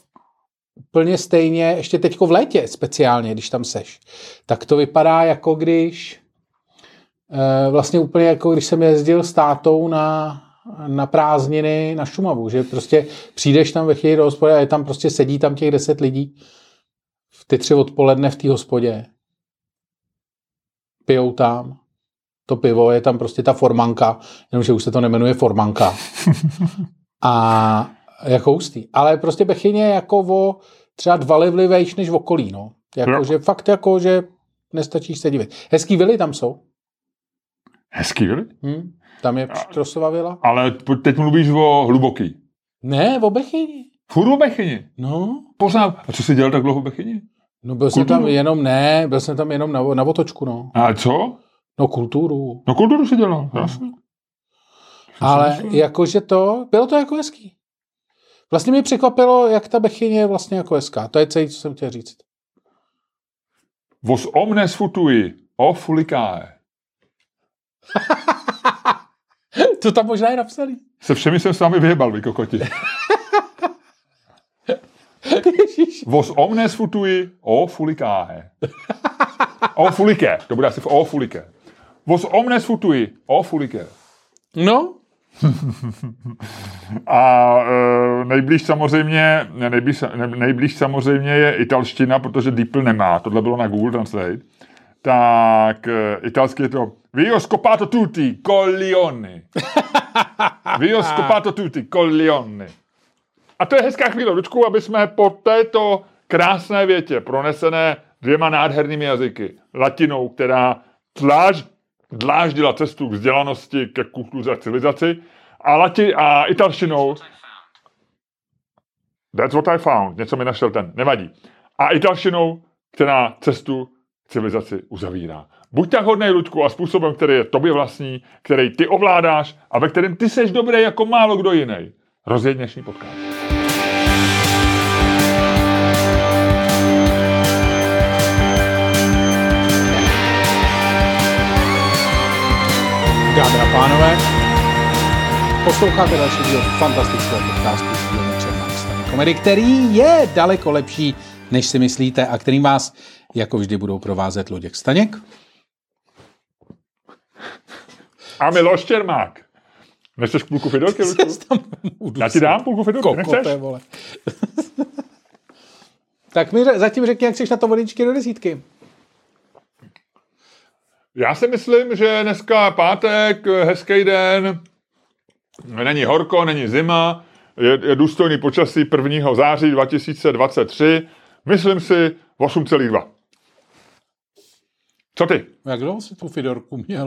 úplně stejně, ještě teďko v létě speciálně, když tam seš, tak to vypadá jako když e, vlastně úplně jako když jsem jezdil s tátou na, na prázdniny na Šumavu, že prostě přijdeš tam ve chvíli do hospody a je tam prostě sedí tam těch deset lidí v ty tři odpoledne v té hospodě. Pijou tam. To pivo je tam prostě ta formanka, jenomže už se to nemenuje formanka. A jako hustý. Ale prostě Bechyně je jako o třeba dva levly vejš než v okolí, no. Jako, Jo. že fakt jako, že nestačíš se divit. Hezký vily tam jsou. Hezký, vily? Hm? Tam je Štrosova vila. Ale teď mluvíš o hluboký. Ne, o Bechyni. Furt o Bechyni. No, Pořád. A co jsi dělal tak dlouho v Bechyni? no byl jsem Kulturu? tam jenom, ne, byl jsem tam jenom na, na otočku, no. A co? No kulturu. No kulturu si dělal, jasně. Ale jakože to, bylo to jako hezký. Vlastně mě překvapilo, jak ta Bechyně je vlastně jako hezká. To je celé, co jsem chtěl říct. Vos omnes futui, o fulicae. to tam možná je napsaný. Se všemi jsem s vámi vyjebal, vy kokoti. Vos omnes futui, o fulicae. O fulike, to bude asi v o fulike. Vos omnes futui, o fulike. No, A e, nejblíž samozřejmě, ne, nejblíž, ne, nejblíž samozřejmě je italština, protože DeepL nemá, tohle bylo na Google Translate. tak eh, italsky je to Vi ho scopato tutti, coglioni. Vi ho scopato tutti, coglioni. A to je hezká chvíle, Lučku, aby jsme po této krásné větě, pronesené dvěma nádhernými jazyky, latinou, která tláž, dláždila cestu k vzdělanosti, ke kultuře a civilizaci, a, lati, a italštinou, that's what I found, něco mi našel ten, nevadí. A italštinou, která cestu k civilizaci uzavírá. Buď tak hodnej, Luďku, a způsobem, který je tobě vlastní, který ty ovládáš a ve kterém ty seš dobrý jako málo kdo jiný. Rozjeď dnešní podcast. Dámy a pánové, posloucháte další díl fantastického podcastu dílny Černá komedy, který je daleko lepší, než si myslíte a který vás jako vždy budou provázet Luděk Staněk. A Miloš Čermák. Nechceš půlku Fidorky, Luďku? Já ti dám půlku Fidorky, Kokope, nechceš? vole. tak mi zatím řekni, jak chceš na to vodičky do desítky. Já si myslím, že dneska je pátek, hezký den, není horko, není zima, je, je důstojný počasí 1. září 2023, myslím si 8,2. Co ty? Jak dlouho jsi tu Fidorku měl?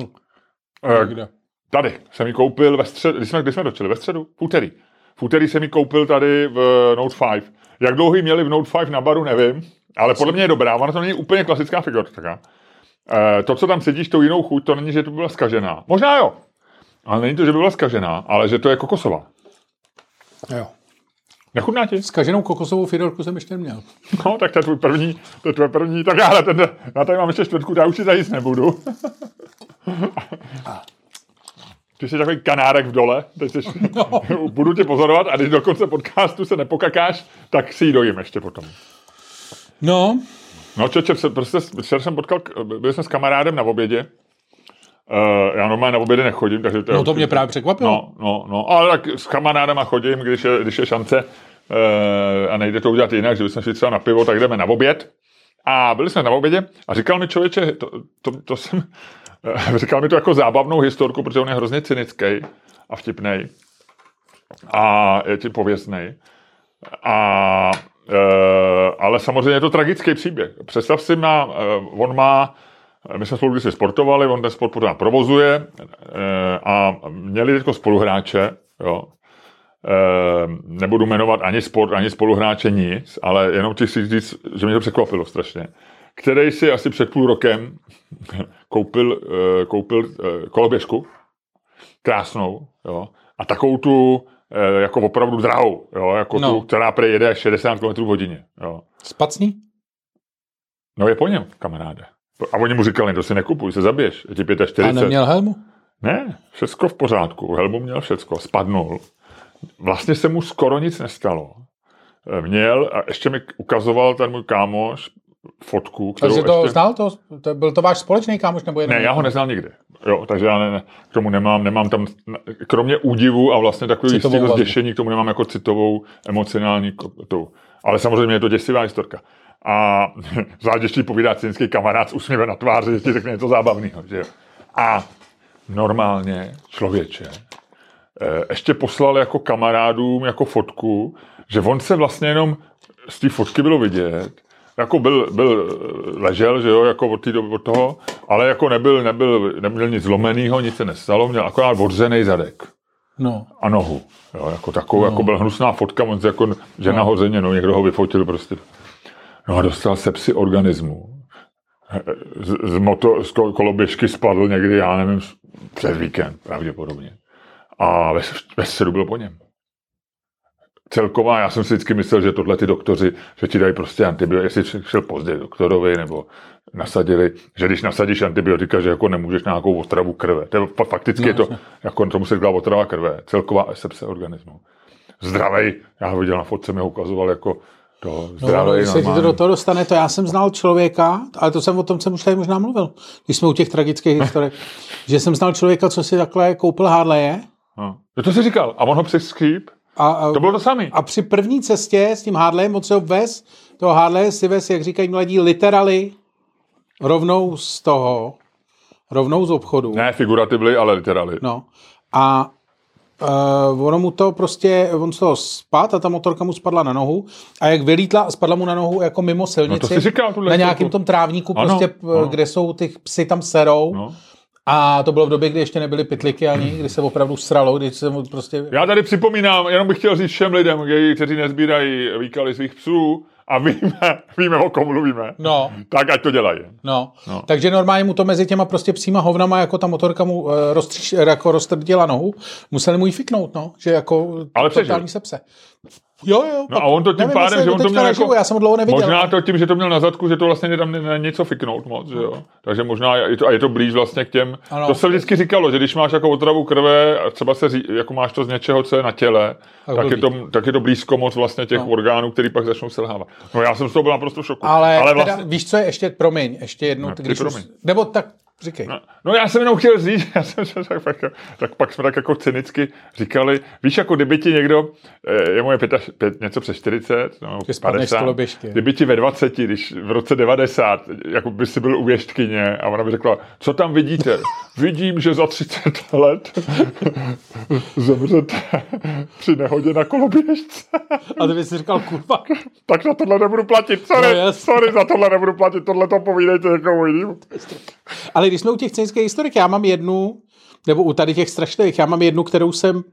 Eh, Kde? Tady jsem ji koupil ve středu, když jsme, kdy jsme točili, ve středu, v úterý. V úterý jsem ji koupil tady v Note 5. Jak dlouho měli v Note 5 na baru, nevím, ale podle mě je dobrá, ona to není úplně klasická figurka. E, to, co tam sedíš, tou jinou chuť, to není, že to byla skažená. Možná jo, ale není to, že by byla skažená, ale že to je kokosová. Jo. Nechutná ti? Skaženou kokosovou Fidorku jsem ještě neměl. No, tak to je tvůj první, to je tvoje první, tak já na, ten, na tady mám ještě čtvrtku, já už si zajíst nebudu. Ty jsi takový kanárek v dole, teď jsi, no. budu tě pozorovat a když do konce podcastu se nepokakáš, tak si ji dojím ještě potom. No, No, čeče, se- prostě včera jsem potkal, byli jsme s kamarádem na obědě. Uh, já normálně na obědy nechodím, takže to no to mě právě překvapilo. No, no, no, ale tak s kamarádama chodím, když je, když je šance uh, a nejde to udělat jinak, že bychom šli třeba na pivo, tak jdeme na oběd. A byli jsme na obědě a říkal mi člověče, to, to, to jsem, uh, říkal mi to jako zábavnou historku, protože on je hrozně cynický a vtipný a je ti pověstný. A, ale samozřejmě je to tragický příběh. Představ si, má, e, on má, my jsme spolu kdysi sportovali, on ten sport pořád provozuje e, a měli teď spoluhráče, jo. Nebudu jmenovat ani sport, ani spoluhráče nic, ale jenom ti chci říct, že mě to překvapilo strašně. Který si asi před půl rokem koupil, koupil koloběžku, krásnou, jo, a takovou tu eh, jako opravdu drahou, jo, jako No. tu, která prej jede až 60 km v hodině, jo. Spacní? No je po něm, kamaráde. A oni mu říkali, to si nekupuj, se zabiješ, je ti A 45. neměl helmu? Ne, všecko v pořádku, helmu měl všecko, spadnul. Vlastně se mu skoro nic nestalo. Eh, Měl, a ještě mi ukazoval ten můj kámoš fotku, kterou Takže to ještě... znal? To, to, byl to váš společný kámoš? Nebo jenom Ne, já ho neznal nikdy. Jo, takže já ne, ne, k tomu nemám, nemám tam, kromě údivu a vlastně takového jistého zděšení, k tomu nemám jako citovou, emocionální tu. Ale samozřejmě je to děsivá historka. A zvlášť, když ti povídá cynický kamarád s úsměvem na tváři, že ti řekne něco zábavného. Že jo. A normálně člověče eh, ještě poslal jako kamarádům jako fotku, že on se vlastně jenom z té fotky bylo vidět, jako byl, byl ležel, že jo, jako od, té doby, od toho, ale jako nebyl, nebyl, neměl nic zlomenýho, nic se nestalo, měl akorát odřený zadek No. a nohu. Jo, jako takovou, no. jako byl hnusná fotka, on se jako žena no. hozeně, no, někdo ho vyfotil prostě. No a dostal sepsi organismu. Z, z, moto, z kol- koloběžky spadl někdy, já nevím, přes víkend pravděpodobně. A ve, ve středu byl po něm. Celková, já jsem si vždycky myslel, že tohle ty doktoři, že ti dají prostě antibiotika, jestli šel pozdě doktorovi, nebo nasadili, že když nasadíš antibiotika, že jako nemůžeš na nějakou otravu krve. To je, fa- fakticky No, je to, jasně. jako to musí byla otrava krve, celková sepse organismu. Zdravej, já ho viděl na fotce, mi ho ukazoval jako to No, zdravej, když se ti to do toho dostane, to já jsem znal člověka, ale to jsem o tom jsem už tady možná mluvil, když jsme u těch tragických historek, že jsem znal člověka, co si takhle koupil Harleje No. To jsi říkal, a on ho přeskýp, a, a, to bylo to samý. a při první cestě s tím Harleyem, on se ho vez, toho Harleje si vez, jak říkají mladí, literally rovnou z toho, rovnou z obchodu. Ne figuratively, ale literally. No. A uh, ono mu to prostě, on z toho spad a ta motorka mu spadla na nohu a jak vylítla a spadla mu na nohu jako mimo silnici. No to říkal, Na nějakém tom trávníku, Ano, prostě, ano. kde jsou ty psy tam serou. No. A to bylo v době, kdy ještě nebyly pytliky ani, kdy se opravdu sralo, kdy se mu prostě... Já tady připomínám, jenom bych chtěl říct všem lidem, kteří nezbírají výkaly svých psů a víme, víme, o kom mluvíme, No, tak ať to dělají. no. No. Takže normálně mu to mezi těma prostě psíma hovnama, jako ta motorka mu roztříš, jako roztrdila nohu, museli mu ji fiknout, no, že jako Ale přežil. totální sepse. Jo, jo. No a on to tím nevím, pádem, že je on to měl naživu, jako... Já jsem ho dlouho neviděl. Možná to tím, že to měl na zadku, že to vlastně tam něco fiknout moc, že jo. Takže možná je to, a je to blíž vlastně k těm. Ano. To se vždycky říkalo, že když máš jako otravu krve, a třeba se ří, jako máš to z něčeho, co je na těle, Tak tak, je to, tak je to blízko moc vlastně těch No. orgánů, který pak začnou selhávat. No já jsem z toho byl naprosto v šoku. Ale, Ale teda, vlastně, víš, co je ještě, promiň, ještě jednou, No, ty když už, nebo tak říkej. No, no já jsem jenom chtěl říct, já jsem se tak, tak, tak pak jsme tak jako cynicky říkali, víš, jako kdyby ti někdo, eh, je moje pěta, pět, něco přes 40, no, Že spadneš z koloběžky. kdyby ti ve 20, když v roce 90, jako by si byl u věštkyně a ona by řekla, co tam vidíte? Vidím, že za 30 let zemřete při nehodě na koloběžce. A ty bys si říkal, kurva, tak za tohle nebudu platit, sorry, No, sorry, za tohle nebudu platit, tohle to povídejte někomu jinému. Ale když jsme u těch cynických historik, já mám jednu, nebo u tady těch strašných, já mám jednu, kterou jsem,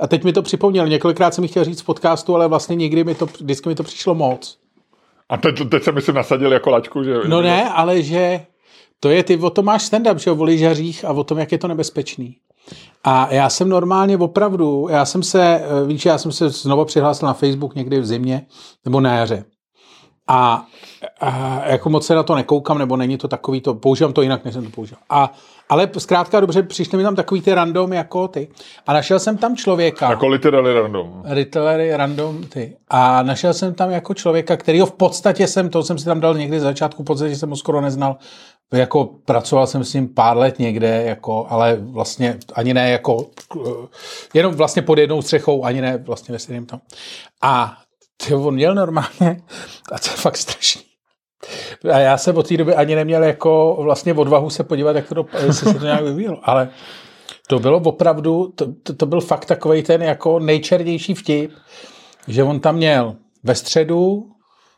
a teď mi to připomněl, několikrát jsem ji chtěl říct v podcastu, ale vlastně nikdy mi to, vždycky mi to přišlo moc. A teď, teď se myslím nasadil jako laťku, že No ne, ale že to je, ty o tom máš stand-up, že o lyžařích a o tom, jak je to nebezpečný. A já jsem normálně opravdu, já jsem se, eh, víš, já jsem se znovu přihlásil na Facebook někdy v zimě, nebo na jaře. A, a jako moc se na to nekoukám, nebo není to takový to, používám to jinak, než jsem to použil. A, ale zkrátka dobře, přišly mi tam takový ty random jako ty. A našel jsem tam člověka. Jako literally random. Riddlery, random, ty. A našel jsem tam jako člověka, kterýho v podstatě jsem, to jsem si tam dal někdy z začátku, v podstatě jsem ho skoro neznal. Jako pracoval jsem s ním pár let někde, jako, ale vlastně ani ne jako, eh, jenom vlastně pod jednou střechou, ani ne vlastně ve tam. A ty, on měl normálně, a to je fakt strašný. A já jsem od té doby ani neměl jako vlastně odvahu se podívat, jak to, jestli se to nějak vyvíjelo, ale to bylo opravdu, to, to, to byl fakt takový ten jako nejčernější vtip, že on tam měl ve středu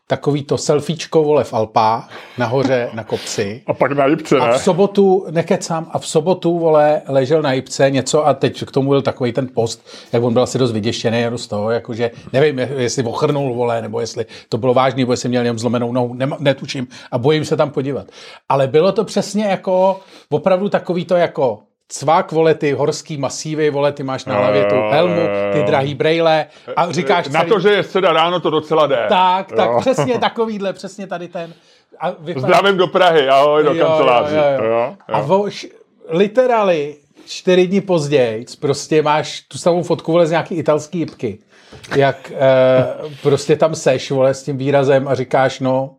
takový to selfiečko, vole, v Alpách, nahoře na kopci. A pak na Jipce, A ne? v sobotu, nekecám, a v sobotu, vole, ležel na jipce něco a teď k tomu byl takový ten post, jak on byl asi dost vyděšený z toho, jakože nevím, jestli ochrnul, vole, nebo jestli to bylo vážný, nebo jestli měl jenom zlomenou nohu, nema, netuším a bojím se tam podívat. Ale bylo to přesně jako, opravdu takový to jako cvak, vole, ty horský masívy, vole, ty máš na hlavě tu helmu, ty drahý brejle a říkáš Na celý, to, že je středa ráno, to docela jde. tak, tak, Jo. přesně takovýhle, přesně tady ten. A vypadá- Zdravím do Prahy, ahoj, do Jo, kanceláří. jo, jo, jo. Jo, A jo. voš, literally čtyři dny později prostě máš tu samou fotku vole z nějaký italský jipky. Jak e, prostě tam seš vole s tím výrazem a říkáš no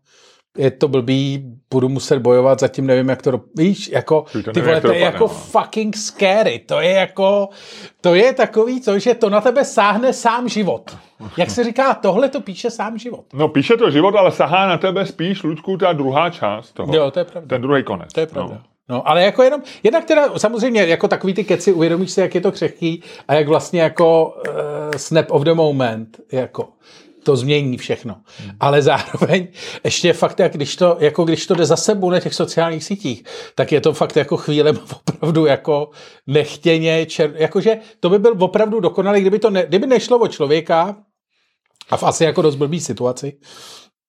je to blbý, budu muset bojovat, zatím nevím, jak to, do... víš, jako, Ty to ty vole, to to je dopadne, jako no. fucking scary, to je jako, to je takový, co, že to na tebe sáhne sám život. Jak se říká, tohle to píše sám život. No píše to život, ale sahá na tebe spíš, Ludku, ta druhá část toho. Jo, to je pravda. Ten druhý konec. To je pravda. No. No, ale jako jenom, jednak teda samozřejmě jako takový ty keci, uvědomíš si, jak je to křehký a jak vlastně jako uh, snap of the moment, jako to změní všechno. Hmm. Ale zároveň ještě fakt, jak když to, jako když to jde za sebou na těch sociálních sítích, tak je to fakt jako chvíle opravdu jako nechtěně, čer, jakože to by byl opravdu dokonalý, kdyby to ne, kdyby nešlo o člověka a v asi jako dost blbý situaci,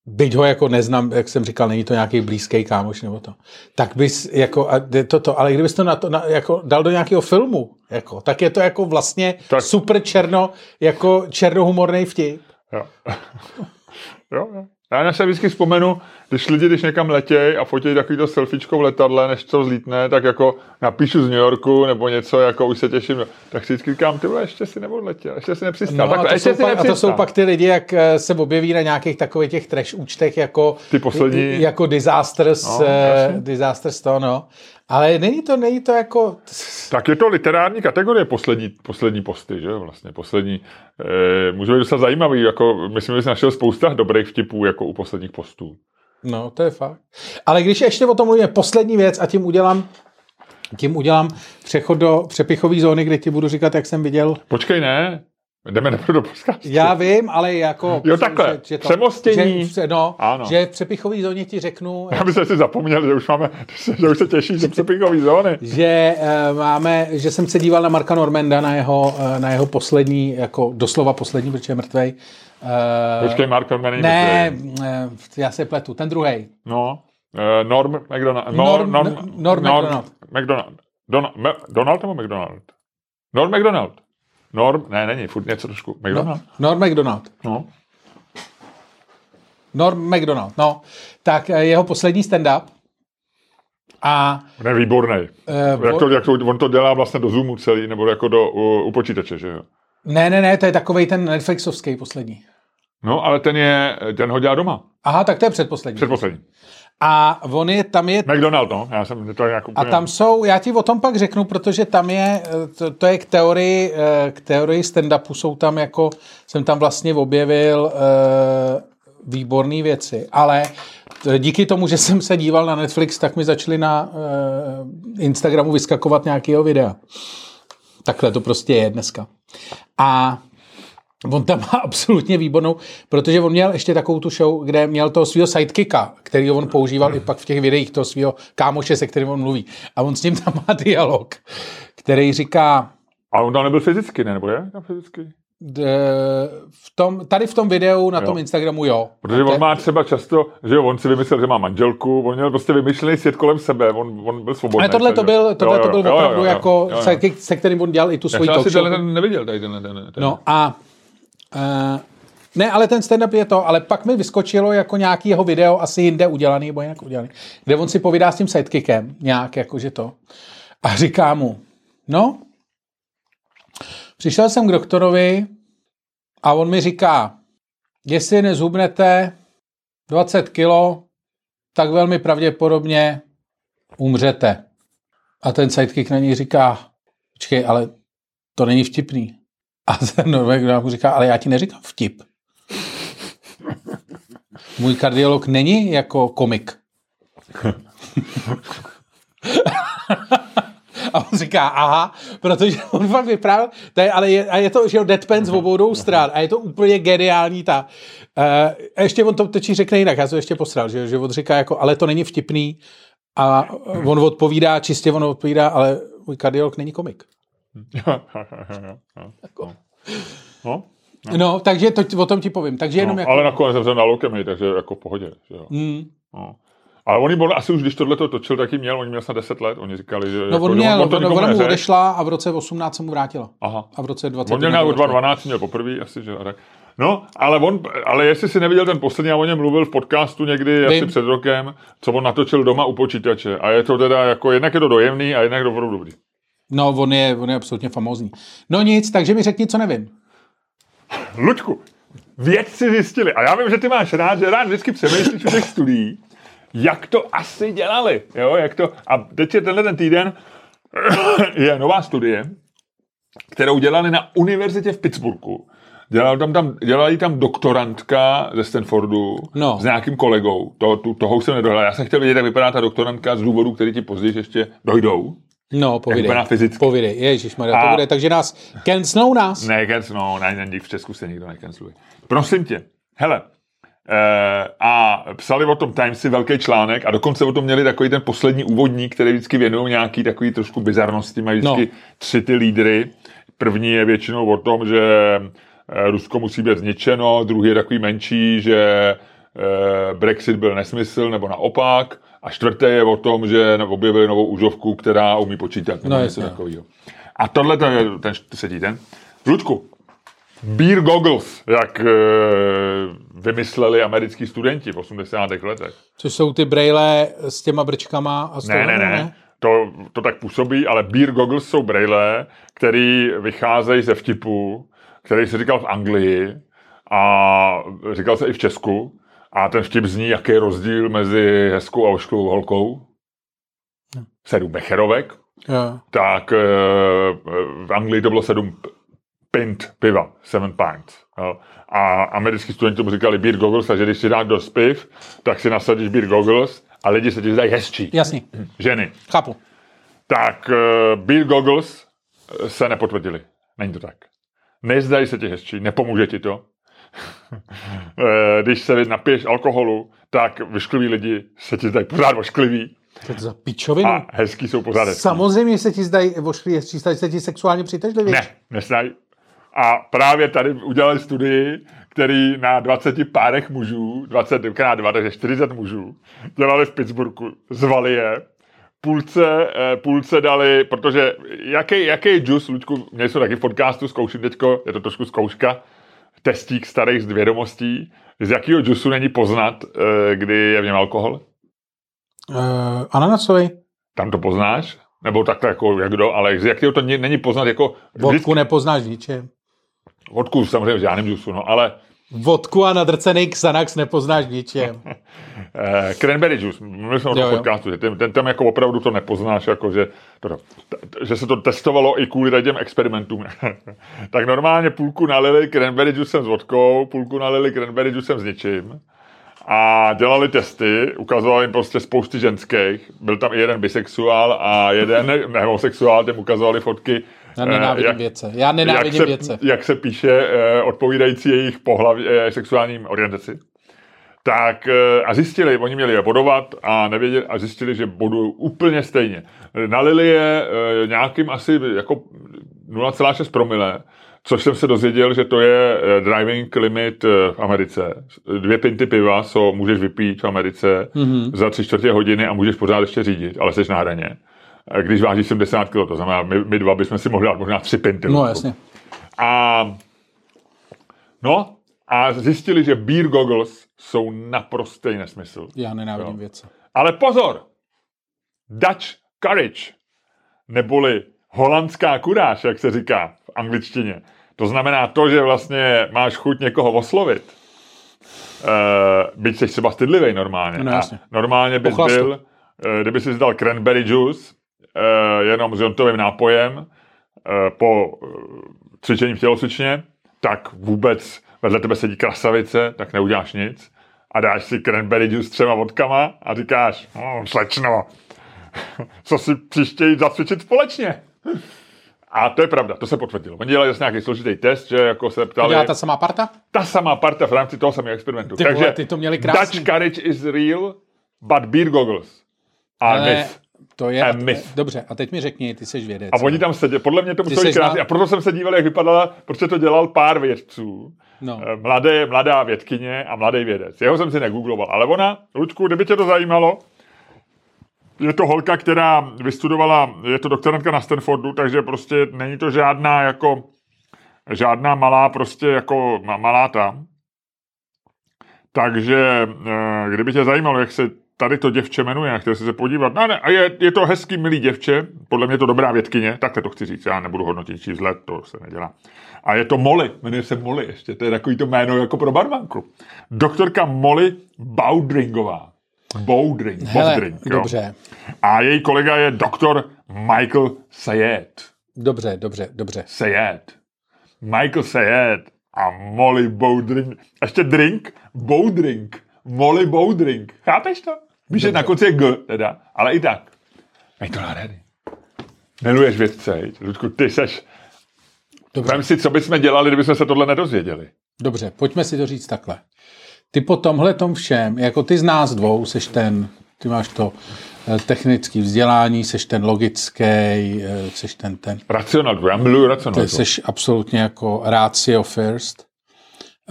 byť ho jako neznám, jak jsem říkal, není to nějaký blízký kámoš nebo to, tak bys jako, a to, to, ale kdybys to na to na, jako dal do nějakého filmu, jako, tak je to jako vlastně. Tak. super černo, jako černohumorný vtip. Jo. jo, jo. Já na se vždycky vzpomenu, když lidi, když někam letějí a fotí takovýto selfiečko v letadle, než to zlítne, tak jako napíšu z New Yorku nebo něco, jako už se těším, tak si vždycky říkám, ty vole, ještě si neodletěl, ještě si nepřistál. No, to ještě jsou si pak, a to jsou pak ty lidi, jak eh, se objeví na nějakých takových těch trash účtech, jako, Ty poslední. jako disasters, No, jasně. disasters to, no. Ale není to, není to jako, Tak je to literární kategorie poslední, poslední posty, že vlastně poslední. E, může být docela zajímavý, jako myslím, že jsi našel spousta dobrých vtipů jako u posledních postů. No, to je fakt. Ale když ještě o tom mluvíme, poslední věc a tím udělám tím udělám přechod do přepichové zóny, kde ti budu říkat, jak jsem viděl. Počkej, ne. Jdeme nepůjdu do podcastu. Já vím, ale jako... Jo, takhle. Že, že to, Přemostění. Že, no, ano. že v přepichové zóně ti řeknu... Já bych si zapomněl, že už máme, že už se těší, že přepichové zóny. Že uh, máme, že jsem se díval na Marka Normanda, na jeho, uh, na jeho poslední, jako doslova poslední, protože je mrtvej. Uh, Počkej, Mark Norman Ne, uh, já se pletu, ten druhý. No, uh, Norm McDonald. Norm, Norm, Norm, Norm McDonald. McDonald. Don, Donald nebo McDonald? Norm McDonald. Norm, ne, není, furt něco trošku. McDonald? No, Norm McDonald. No. Norm McDonald, no. Tak eh, jeho poslední stand-up. A... On je výborný. Uh, jak to, jak to, on to dělá vlastně do Zoomu celý, nebo jako do, u, u počítače, že jo? Ne, ne, ne, to je takový ten Netflixovský poslední. No, ale ten je, ten ho dělá doma. Aha, tak to je předposlední. Předposlední. A on je, tam je... McDonald, no, já jsem to nějak úplně... A tam jsou, já ti o tom pak řeknu, protože tam je, to, to je k teorii, eh, k teorii stand-upu, jsou tam jako, jsem tam vlastně objevil uh, výborné věci, ale díky tomu, že jsem se díval na Netflix, tak mi začaly na uh, Instagramu vyskakovat nějakého videa. Takhle to prostě je dneska. A On tam má absolutně výbornou, protože on měl ještě takovou tu show, kde měl toho svého sidekicka, který on používal i pak v těch videích toho svého kámoše, se kterým on mluví. A on s ním tam má dialog, který říká... A on tam nebyl fyzicky, ne? Nebo je tam fyzicky? v tom, tady v tom videu na jo. tom Instagramu jo. Protože on má třeba často, že jo, on si vymyslel, že má manželku, on měl prostě vymyšlený svět kolem sebe, on, on byl svobodný. Ale tohle to byl, tohle jo, jo, to byl jo, opravdu jo, jo, jako, jo, jo. Se, se, kterým on dělal i tu svoji. Já jsem neviděl tady ten, ten, ten. No a Uh, ne, ale ten stand-up je to, ale pak mi vyskočilo jako nějaký jeho video, asi jinde udělaný, nebo jinak udělaný, kde on si povídá s tím sidekickem, nějak jakože to. A říká mu, no, přišel jsem k doktorovi a on mi říká, jestli nezhubnete 20 kilo, tak velmi pravděpodobně umřete. A ten sidekick na něj říká, počkej, ale to není vtipný. A ten Norvég mu říká, ale já ti neříkám vtip. Můj kardiolog není jako komik. A on říká, aha, protože on fakt vyprávěl, je, ale je, a je to, že jo, deadpan z obou stran a je to úplně geniální ta. Uh, ještě on to točí řekne jinak, já to ještě posral, že, že on říká jako, ale to není vtipný a on odpovídá, čistě on odpovídá, ale můj kardiolog není komik. Jako. No, no. no, takže to, o tom ti povím. Takže jenom no, jako... Ale nakonec jsem na leukemii, takže jako v pohodě. Že jo. Mm. No. Ale oni byl, asi už, když tohle to točil, taky měl, oni měl snad 10 let, oni říkali, že... No jako, on měl, on, to ona mu odešla a v roce 18 se mu vrátila. Aha. A v roce 20. On měl na 12 měl poprvé asi, že tak. No, ale on, ale jestli si neviděl ten poslední, já o něm mluvil v podcastu někdy Vím. asi před rokem, co on natočil doma u počítače. A je to teda jako, jednak je to dojemný a jednak je to opravdu dobrý. No, on je, on je absolutně famózní. No nic, takže mi řekni, co nevím. Luďku, vědci zjistili, a já vím, že ty máš rád, že rád vždycky přemýšlíš o těch studií, jak to asi dělali, jo, jak to, a teď je tenhle ten týden, je nová studie, kterou dělali na univerzitě v Pittsburghu. Dělali tam, tam, dělali tam doktorantka ze Stanfordu no. s nějakým kolegou. To, to, toho jsem nedohledal. Já jsem chtěl vědět, jak vypadá ta doktorantka z důvodů, které ti později ještě dojdou. No, povídej. Jak fyzicky. Povídej, ježišmarja, a... to bude, takže nás, cancelou nás. Ne, cancelou, ne, ne, v Česku se nikdo necanceluje. Prosím tě, hele, Uh, a psali o tom Timesy velký článek a dokonce o tom měli takový ten poslední úvodník, který vždycky věnují nějaký takový trošku bizarnosti, mají vždycky no. tři ty lídry. První je většinou o tom, že eh, Rusko musí být zničeno, druhý je takový menší, že Brexit byl nesmysl, nebo naopak. A čtvrté je o tom, že objevili novou užovku, která umí počítat. No, něco takového. A tohle to je ten sedí ten. Ludku, Beer goggles, jak e, vymysleli americký studenti v 80. letech. Což jsou ty brejle s těma brčkama a s ne, ne, ne, ne. To, to tak působí, ale beer goggles jsou brejle, které vycházejí ze vtipu, který se říkal v Anglii a říkal se i v Česku. A ten vtip zní, jaký je rozdíl mezi hezkou a ošklou holkou. No. Sedm becherovek. Jo. Tak eh, v Anglii to bylo sedm pint piva, seven pints. Jo. A americký studenti tomu říkali beer goggles, takže když si dáš dost piv, tak si nasadíš beer goggles a lidi se ti zdají hezčí. Jasně, Ženy. chápu. Tak uh, beer goggles eh, se nepotvrdili. Není to tak. Nezdají se ti hezčí, nepomůže ti to. Eh, Když se napiješ alkoholu, tak vyškliví lidi se ti zdají pořád oškliví To je to za pičovinu. a hezký jsou pořád hezký. Samozřejmě se ti zdají vošklí, jestli se ti sexuálně přitažlivý. Ne, nesnají. A právě tady udělali studii, který na 20 párech mužů, 20 krát 2, takže 40 mužů, dělali v Pittsburghu, zvali je, půlce, eh, půlce dali, protože jaký, jaký džus, Luďku, měli jsme taky v podcastu, zkouším teďko, je to trošku zkouška, testík starých z vědomostí, z jakého džusu není poznat, eh, kdy je v něm alkohol? Uh, ananasový. Tam to poznáš? Nebo takhle jako jak kdo, ale z jakého to není poznat jako... Vodku nepoznáš ničem. Vodku samozřejmě v žádném džusu, no, ale Vodku a nadrcený Xanax nepoznáš ničem. Eh, cranberry juice, mluvili jsme o tom podcastu, že ten, ten tam jako opravdu to nepoznáš, jako že, to, že se to testovalo i kvůli těm experimentům. tak normálně půlku nalili cranberry juicem s vodkou, půlku nalili cranberry juicem s ničím a dělali testy, ukazovali jim prostě spousty ženských, byl tam i jeden bisexuál a jeden homosexuál, těm ukazovali fotky Já eh, nenávidím jak- věce. Já nenávidím jak se, věce. Jak se píše eh, odpovídající jejich pohlaví, eh, sexuálním orientaci. Tak eh, a zjistili, oni měli je bodovat a nevěděli a zjistili, že bodují úplně stejně. Nalili je eh, nějakým asi jako 0,6 promile, což jsem se dozvěděl, že to je eh, driving limit eh, v Americe. Dvě pinty piva so můžeš vypít v Americe mm-hmm. za tři čtvrtě hodiny a můžeš pořád ještě řídit, ale jsi na hraně. Když vážíš 70 kg, to znamená, my, my dva bychom si mohli dát možná tři pinty. No jasně. A, no, a zjistili, že beer goggles jsou naprostý nesmysl. Já nenávidím Jo. věce. Ale pozor! Dutch courage, neboli holandská kuráž, jak se říká v angličtině. To znamená to, že vlastně máš chuť někoho oslovit. Uh, byť jsi třeba stydlivý normálně. No, A jasně. normálně bys Pochlastu. byl, uh, kdyby si dal cranberry juice, jenom s jontovým nápojem, uh, po uh, cvičení v tělocvičně, tak vůbec vedle tebe sedí krasavice, tak neuděláš nic. A dáš si cranberry juice s třema vodkama a říkáš, no, slečno, co si příště jít zacvičit společně. A to je pravda, to se potvrdilo. Oni dělali zase nějaký složitý test, že jako se To ptali, dělá ta samá parta? ta samá parta v rámci toho samého experimentu. Ty Takže vole, ty to měli krásný. Dutch courage is real, but beer goggles Ale myth. To je... A myth. Dobře, a teď mi řekni, ty jsi vědec. A oni tam seděli, podle mě to museli seš krásně. na- A proto jsem se díval, jak vypadala, protože to dělal pár vědců. No. Eh, Mladé, mladá vědkyně a mladý vědec. Jeho jsem si negoogloval. Ale ona, Luďku, kdyby tě to zajímalo, je to holka, která vystudovala, je to doktorantka na Stanfordu, takže prostě není to žádná jako, žádná malá prostě jako ma- malá tam. Takže eh, kdyby tě zajímalo, jak se tady to děvče jmenuje, chtěl jsi se podívat. No, ne, a je, je to hezký, milý děvče, podle mě je to dobrá vědkyně, takhle to chci říct, já nebudu hodnotit číst let, to se nedělá. A je to Molly, jmenuje se Molly ještě, to je takový to jméno jako pro barmanku. Doktorka Molly Baudringová. Baudring, Hele, Baudring, jo. dobře, A její kolega je doktor Michael Sayed. dobře, dobře, dobře. Sayed. Michael Sayed a Molly Bowdring. Ještě drink? Bowdring. Molly Bowdring. Chápeš to? Víš, že na konci je G, teda, ale i tak. Mej to nádherný. Miluješ vědce? Ludku, ty seš... Dobře. Vem si, co bychom dělali, kdybychom se tohle nedozvěděli. Dobře, pojďme si to říct takhle. Ty po tomhle tom všem, jako ty z nás dvou, seš ten, ty máš to eh, technický vzdělání, seš ten logický, eh, seš ten ten, Racionalitu, já miluju ty racionalitu. seš absolutně jako ratio first.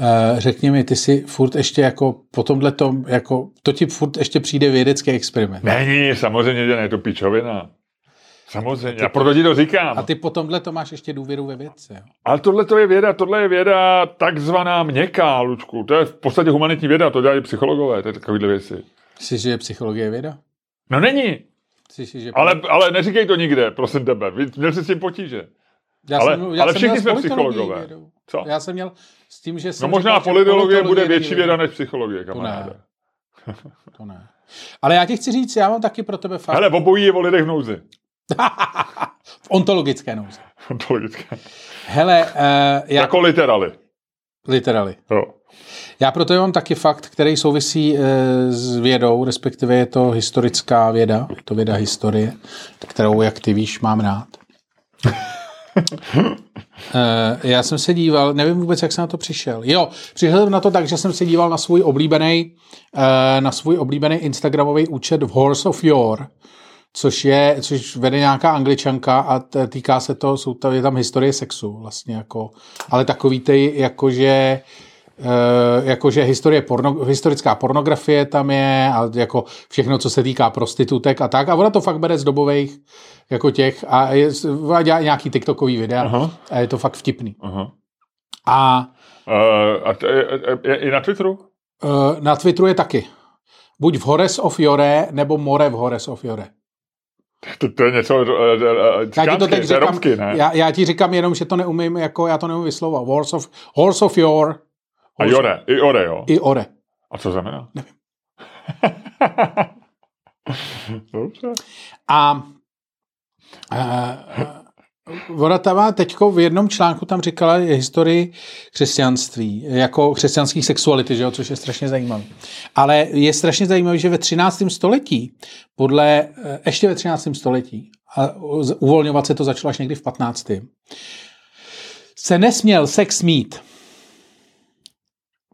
Eh, Řekni mi, ty si furt ještě jako po tomhle tom, jako, to ti furt ještě přijde vědecký experiment. Není, samozřejmě, že ne, je to pičovina. Samozřejmě, a proto ti to říkám. A ty po tomhle to máš ještě důvěru ve vědce. Jo? Ale tohle to je věda, tohle je věda takzvaná měkká, Lučku. To je v podstatě humanitní věda, to dělají psychologové, to je takovýhle věci. Myslíš, že je psychologie věda? No není, Myslíš, že... ale, ale neříkej to nikde, prosím tebe. Měl jsi s tím potíže. já ale- jsem, já ale jsem všichni jsme psychologové. vědou. Co? Já jsem měl s tím, že No možná říkal, politologie bude větší věda. než psychologie, kamaráde. To ne. Ale já ti chci říct, já mám taky pro tebe fakt Hele, obojí je o lidech v nouzi. v ontologické nouzi. Ontologické. Hele, uh, já... Jako literally. Literally. Jo. Já proto mám taky fakt, který souvisí uh, s vědou, respektive je to historická věda, to věda historie, kterou, jak ty víš, mám rád. Uh, já jsem se díval, nevím vůbec, jak jsem na to přišel. Jo, přišel jsem na to tak, že jsem se díval na svůj oblíbený, uh, na svůj oblíbený Instagramový účet v Horse of Your, což je, což vede nějaká angličanka a týká se to, jsou tam, je tam historie sexu vlastně jako, ale takový ty, jakože jakože historie porno, historická pornografie tam je a jako všechno, co se týká prostitutek a tak. A ona to fakt bere z dobových jako těch a je, dělá nějaký TikTokový videa Aha. a je to fakt vtipný. Aha. A, uh, a t- je, je, i na Twitteru? Uh, na Twitteru je taky. Buď v Hores of Jore, nebo More v Hores of Jore. To, to je něco uh, já ti to teď říkám, romsky, ne? Já, já ti říkám jenom, že to neumím, jako já to neumím vyslovovat. Horse of, horse of Your. A Jore, i Ore, jo? I Ore. A co znamená? Nevím. Dobře. A uh, tam teďko v jednom článku tam říkala historii křesťanství, jako křesťanských sexuality, že jo, což je strašně zajímavé. Ale je strašně zajímavé, že ve 13. století, podle, ještě ve 13. století, a uvolňovat se to začalo až někdy v 15. se nesměl sex mít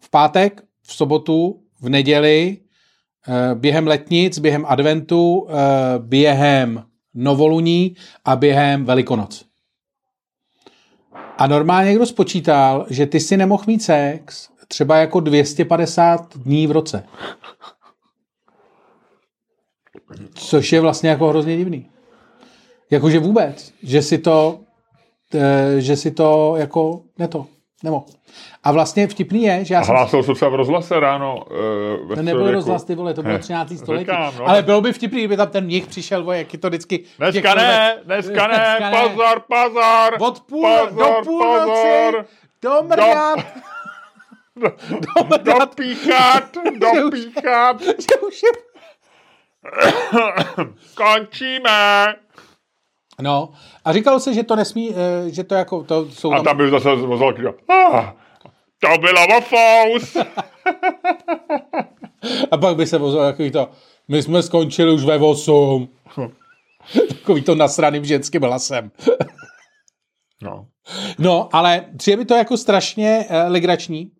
v pátek, v sobotu, v neděli, během letnic, během adventu, během novoluní a během velikonoc. A normálně někdo spočítal, že ty si nemohl mít sex třeba jako 250 dní v roce. Což je vlastně jako hrozně divný. Jakože vůbec, že si to, eh, že si to jako neto, nemohl. A vlastně vtipný je, že já jsem... Hlásil jsem se v rozhlase ráno. Uh, to nebyl rozhlas, ty vole, to bylo 13. století. Říkám, no, Ale bylo by vtipný, kdyby tam ten mnich přišel, vole, jak je to vždycky... Dneska ne, dneska ne, pozor, pozor! Od půl, pozor, do půlnoci, do mrňat, do, do, do, dopíchat, dopíchat. Že už je... Končíme. No, a říkalo se, že to nesmí, eh, že to jako, to jsou A tam by zase vozal ah, to bylo vofous. a pak by se vozil takový to, my jsme skončili už ve 8. takový to nasraným ženským hlasem. no. No, ale přijde mi to jako strašně uh, legrační.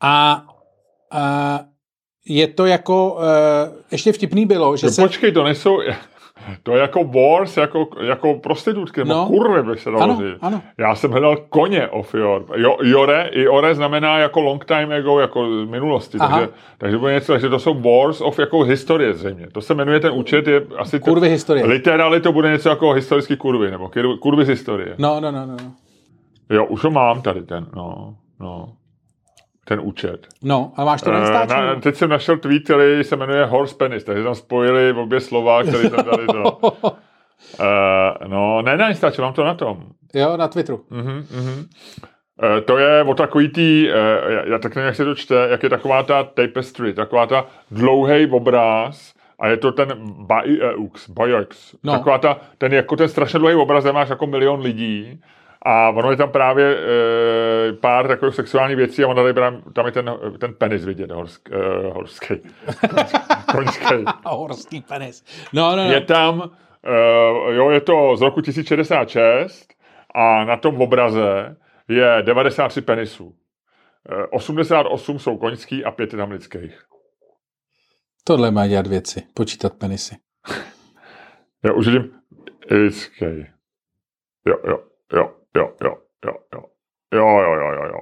A uh, je to jako, uh, ještě vtipný bylo, že no, se... Počkej, to nejsou, to je jako wars, jako, jako prostitutky, no. kurvy by se dalo ano, říct. Ano. Já jsem hledal koně of your. Jo, jore, i ore znamená jako long time ago, jako z minulosti. Aha. Takže, takže bude něco, takže to jsou wars of jako historie zřejmě. To se jmenuje ten účet, je asi... Kurvy to, historie. Literally to bude něco jako historický kurvy, nebo kurvy z historie. No, no, no, no. Jo, už ho mám tady ten, no, no ten účet. No, a máš to uh, na, Teď jsem našel tweet, který se jmenuje Horse Penis, takže tam spojili obě slova, které tam dali to. uh, no, ne na Instači, mám to na tom. Jo, na Twitteru. Uh-huh, uh-huh. Uh, to je o takový tý, uh, já tak nevím, jak se to čte, jak je taková ta tapestry, taková ta dlouhý obráz, a je to ten Bayeux, Bayeux. No. Taková ta, ten jako ten strašně dlouhý obraz, máš jako milion lidí a ono je tam právě e, pár takových sexuálních věcí a ono tady tam je ten, ten penis vidět, horsk, e, horský. Koňský. horský penis. No, no, no. Je tam, e, jo, je to z roku 1066 a na tom obraze je 93 penisů. E, 88 jsou koňský a 5 je tam lidských. Tohle má dělat věci, počítat penisy. Já už vidím lidský. Jo, jo, jo jo, jo, jo, jo. Jo, jo, jo, jo, jo.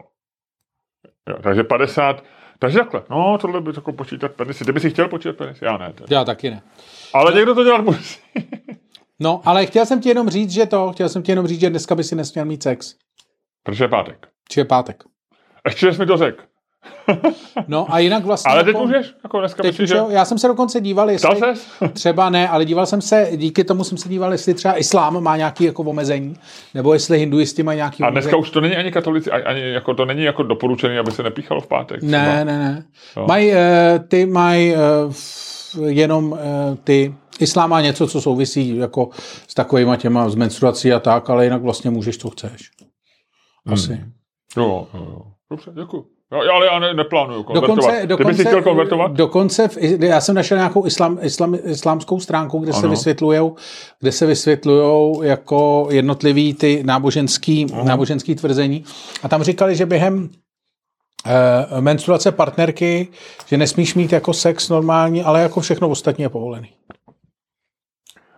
jo takže 50, takže takhle, no tohle by jako počítat penisy. Ty by si chtěl počítat penisy? Já ne. Tedy. Já taky ne. Ale no. někdo to dělat musí. no, ale chtěl jsem ti jenom říct, že to, chtěl jsem ti jenom říct, že dneska by si nesměl mít sex. Protože je pátek. Či je pátek. Ještě jsi mi to řekl. No a jinak vlastně... Ale teď jako, můžeš, jako dneska teď myslíš, že... Já jsem se dokonce díval, jestli... třeba ne, ale díval jsem se, díky tomu jsem se díval, jestli třeba islám má nějaký jako omezení, nebo jestli hinduisti mají nějaký A dneska omezení. už to není ani katolici, ani jako to není jako doporučený, aby se nepíchalo v pátek. Třeba. Ne, ne, ne. No. Mají, uh, ty mají uh, jenom uh, ty Islám má něco, co souvisí jako s takovýma těma z menstruací a tak, ale jinak vlastně můžeš, co chceš. Asi. Hmm. Jo, jo, jo. Dobře, děkuji. Já, ale já ne, neplánuju konvertovat. Dokonce, dokonce, Kdyby si chtěl konvertovat? Dokonce, v, já jsem našel nějakou islam, islam, islámskou stránku, kde ano. se vysvětlují, kde se vysvětlují jako jednotlivý ty náboženský, náboženský tvrzení. A tam říkali, že během uh, menstruace partnerky, že nesmíš mít jako sex normální, ale jako všechno ostatní je povolený.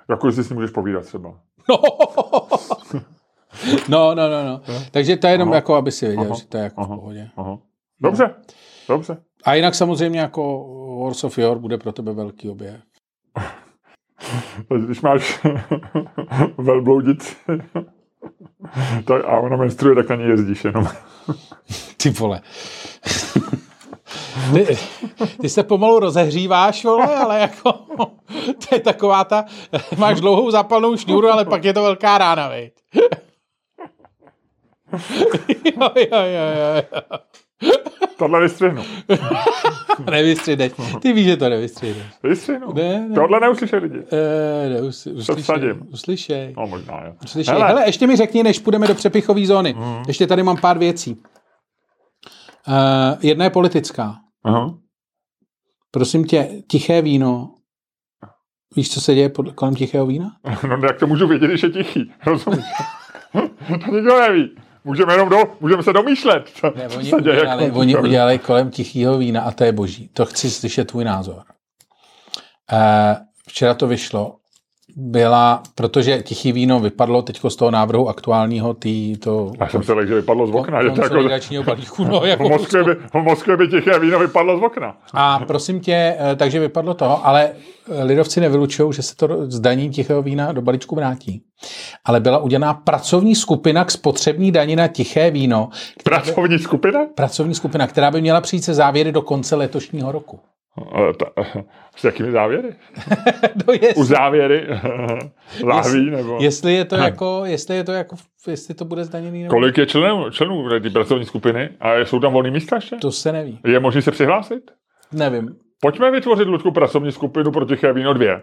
Jako jestli si můžeš povídat třeba. No, no, no, no. Takže to je jenom aha. jako, aby si věděl, aha. že to je jako aha. v pohodě. Aha. Dobře, no. dobře. A jinak samozřejmě jako Wars of Your bude pro tebe velký objev. Když máš velbloudici tak, a ona menstruuje, tak na ní jezdíš jenom. Ty vole. Ty, ty se pomalu rozehříváš, vole, ale jako to je taková ta, máš dlouhou zapalnou šňůru, ale pak je to velká rána, vej. jo, jo, jo, jo. Tohle vystřihnu. nevystřihneš. Ty víš, že to nevystřihneš. Vystřihnu. Ne, ne. Tohle neuslyšej lidi. E, neus, uslyšej. Uslyšej. No možná, jo. Uslyšej. Hele. Hele, ještě mi řekni, než půjdeme do přepichové zóny. Mm. Ještě tady mám pár věcí. Uh, jedna je politická. Aha. Prosím tě, tiché víno. Víš, co se děje pod, kolem tichého vína? No jak to můžu vědět, když je tichý? Rozumíš? to nikdo neví. Můžeme jenom do, můžeme se domýšlet. Co, ne, oni, co děje, udělali, jako, oni udělali kolem tichého vína a to je boží. To chci slyšet tvůj názor. Uh, včera to vyšlo byla, protože tichý víno vypadlo teď z toho návrhu aktuálního tý, to... Já jsem se že vypadlo z okna. Konsolidačního balíku, no, jako v, Moskvě by, v Moskvě by tiché víno vypadlo z okna. A prosím tě, eh, takže vypadlo to, ale eh, lidovci nevylučují, že se to zdaní tichého vína do balíčku vrátí. Ale byla udělaná pracovní skupina k spotřební daní na tiché víno. Pracovní by, skupina? Pracovní skupina, která by měla přijít se závěry do konce letošního roku. S jakými závěry? no jest. U závěry láhví nebo... Jestli je to jako, jestli je to jako, jestli to bude zdaněný nebo... Kolik je členů, členů té pracovní skupiny a jsou tam volné místa ještě? To se neví. Je možné se přihlásit? Nevím. Pojďme vytvořit, Ludku, pracovní skupinu pro tiché víno dvě.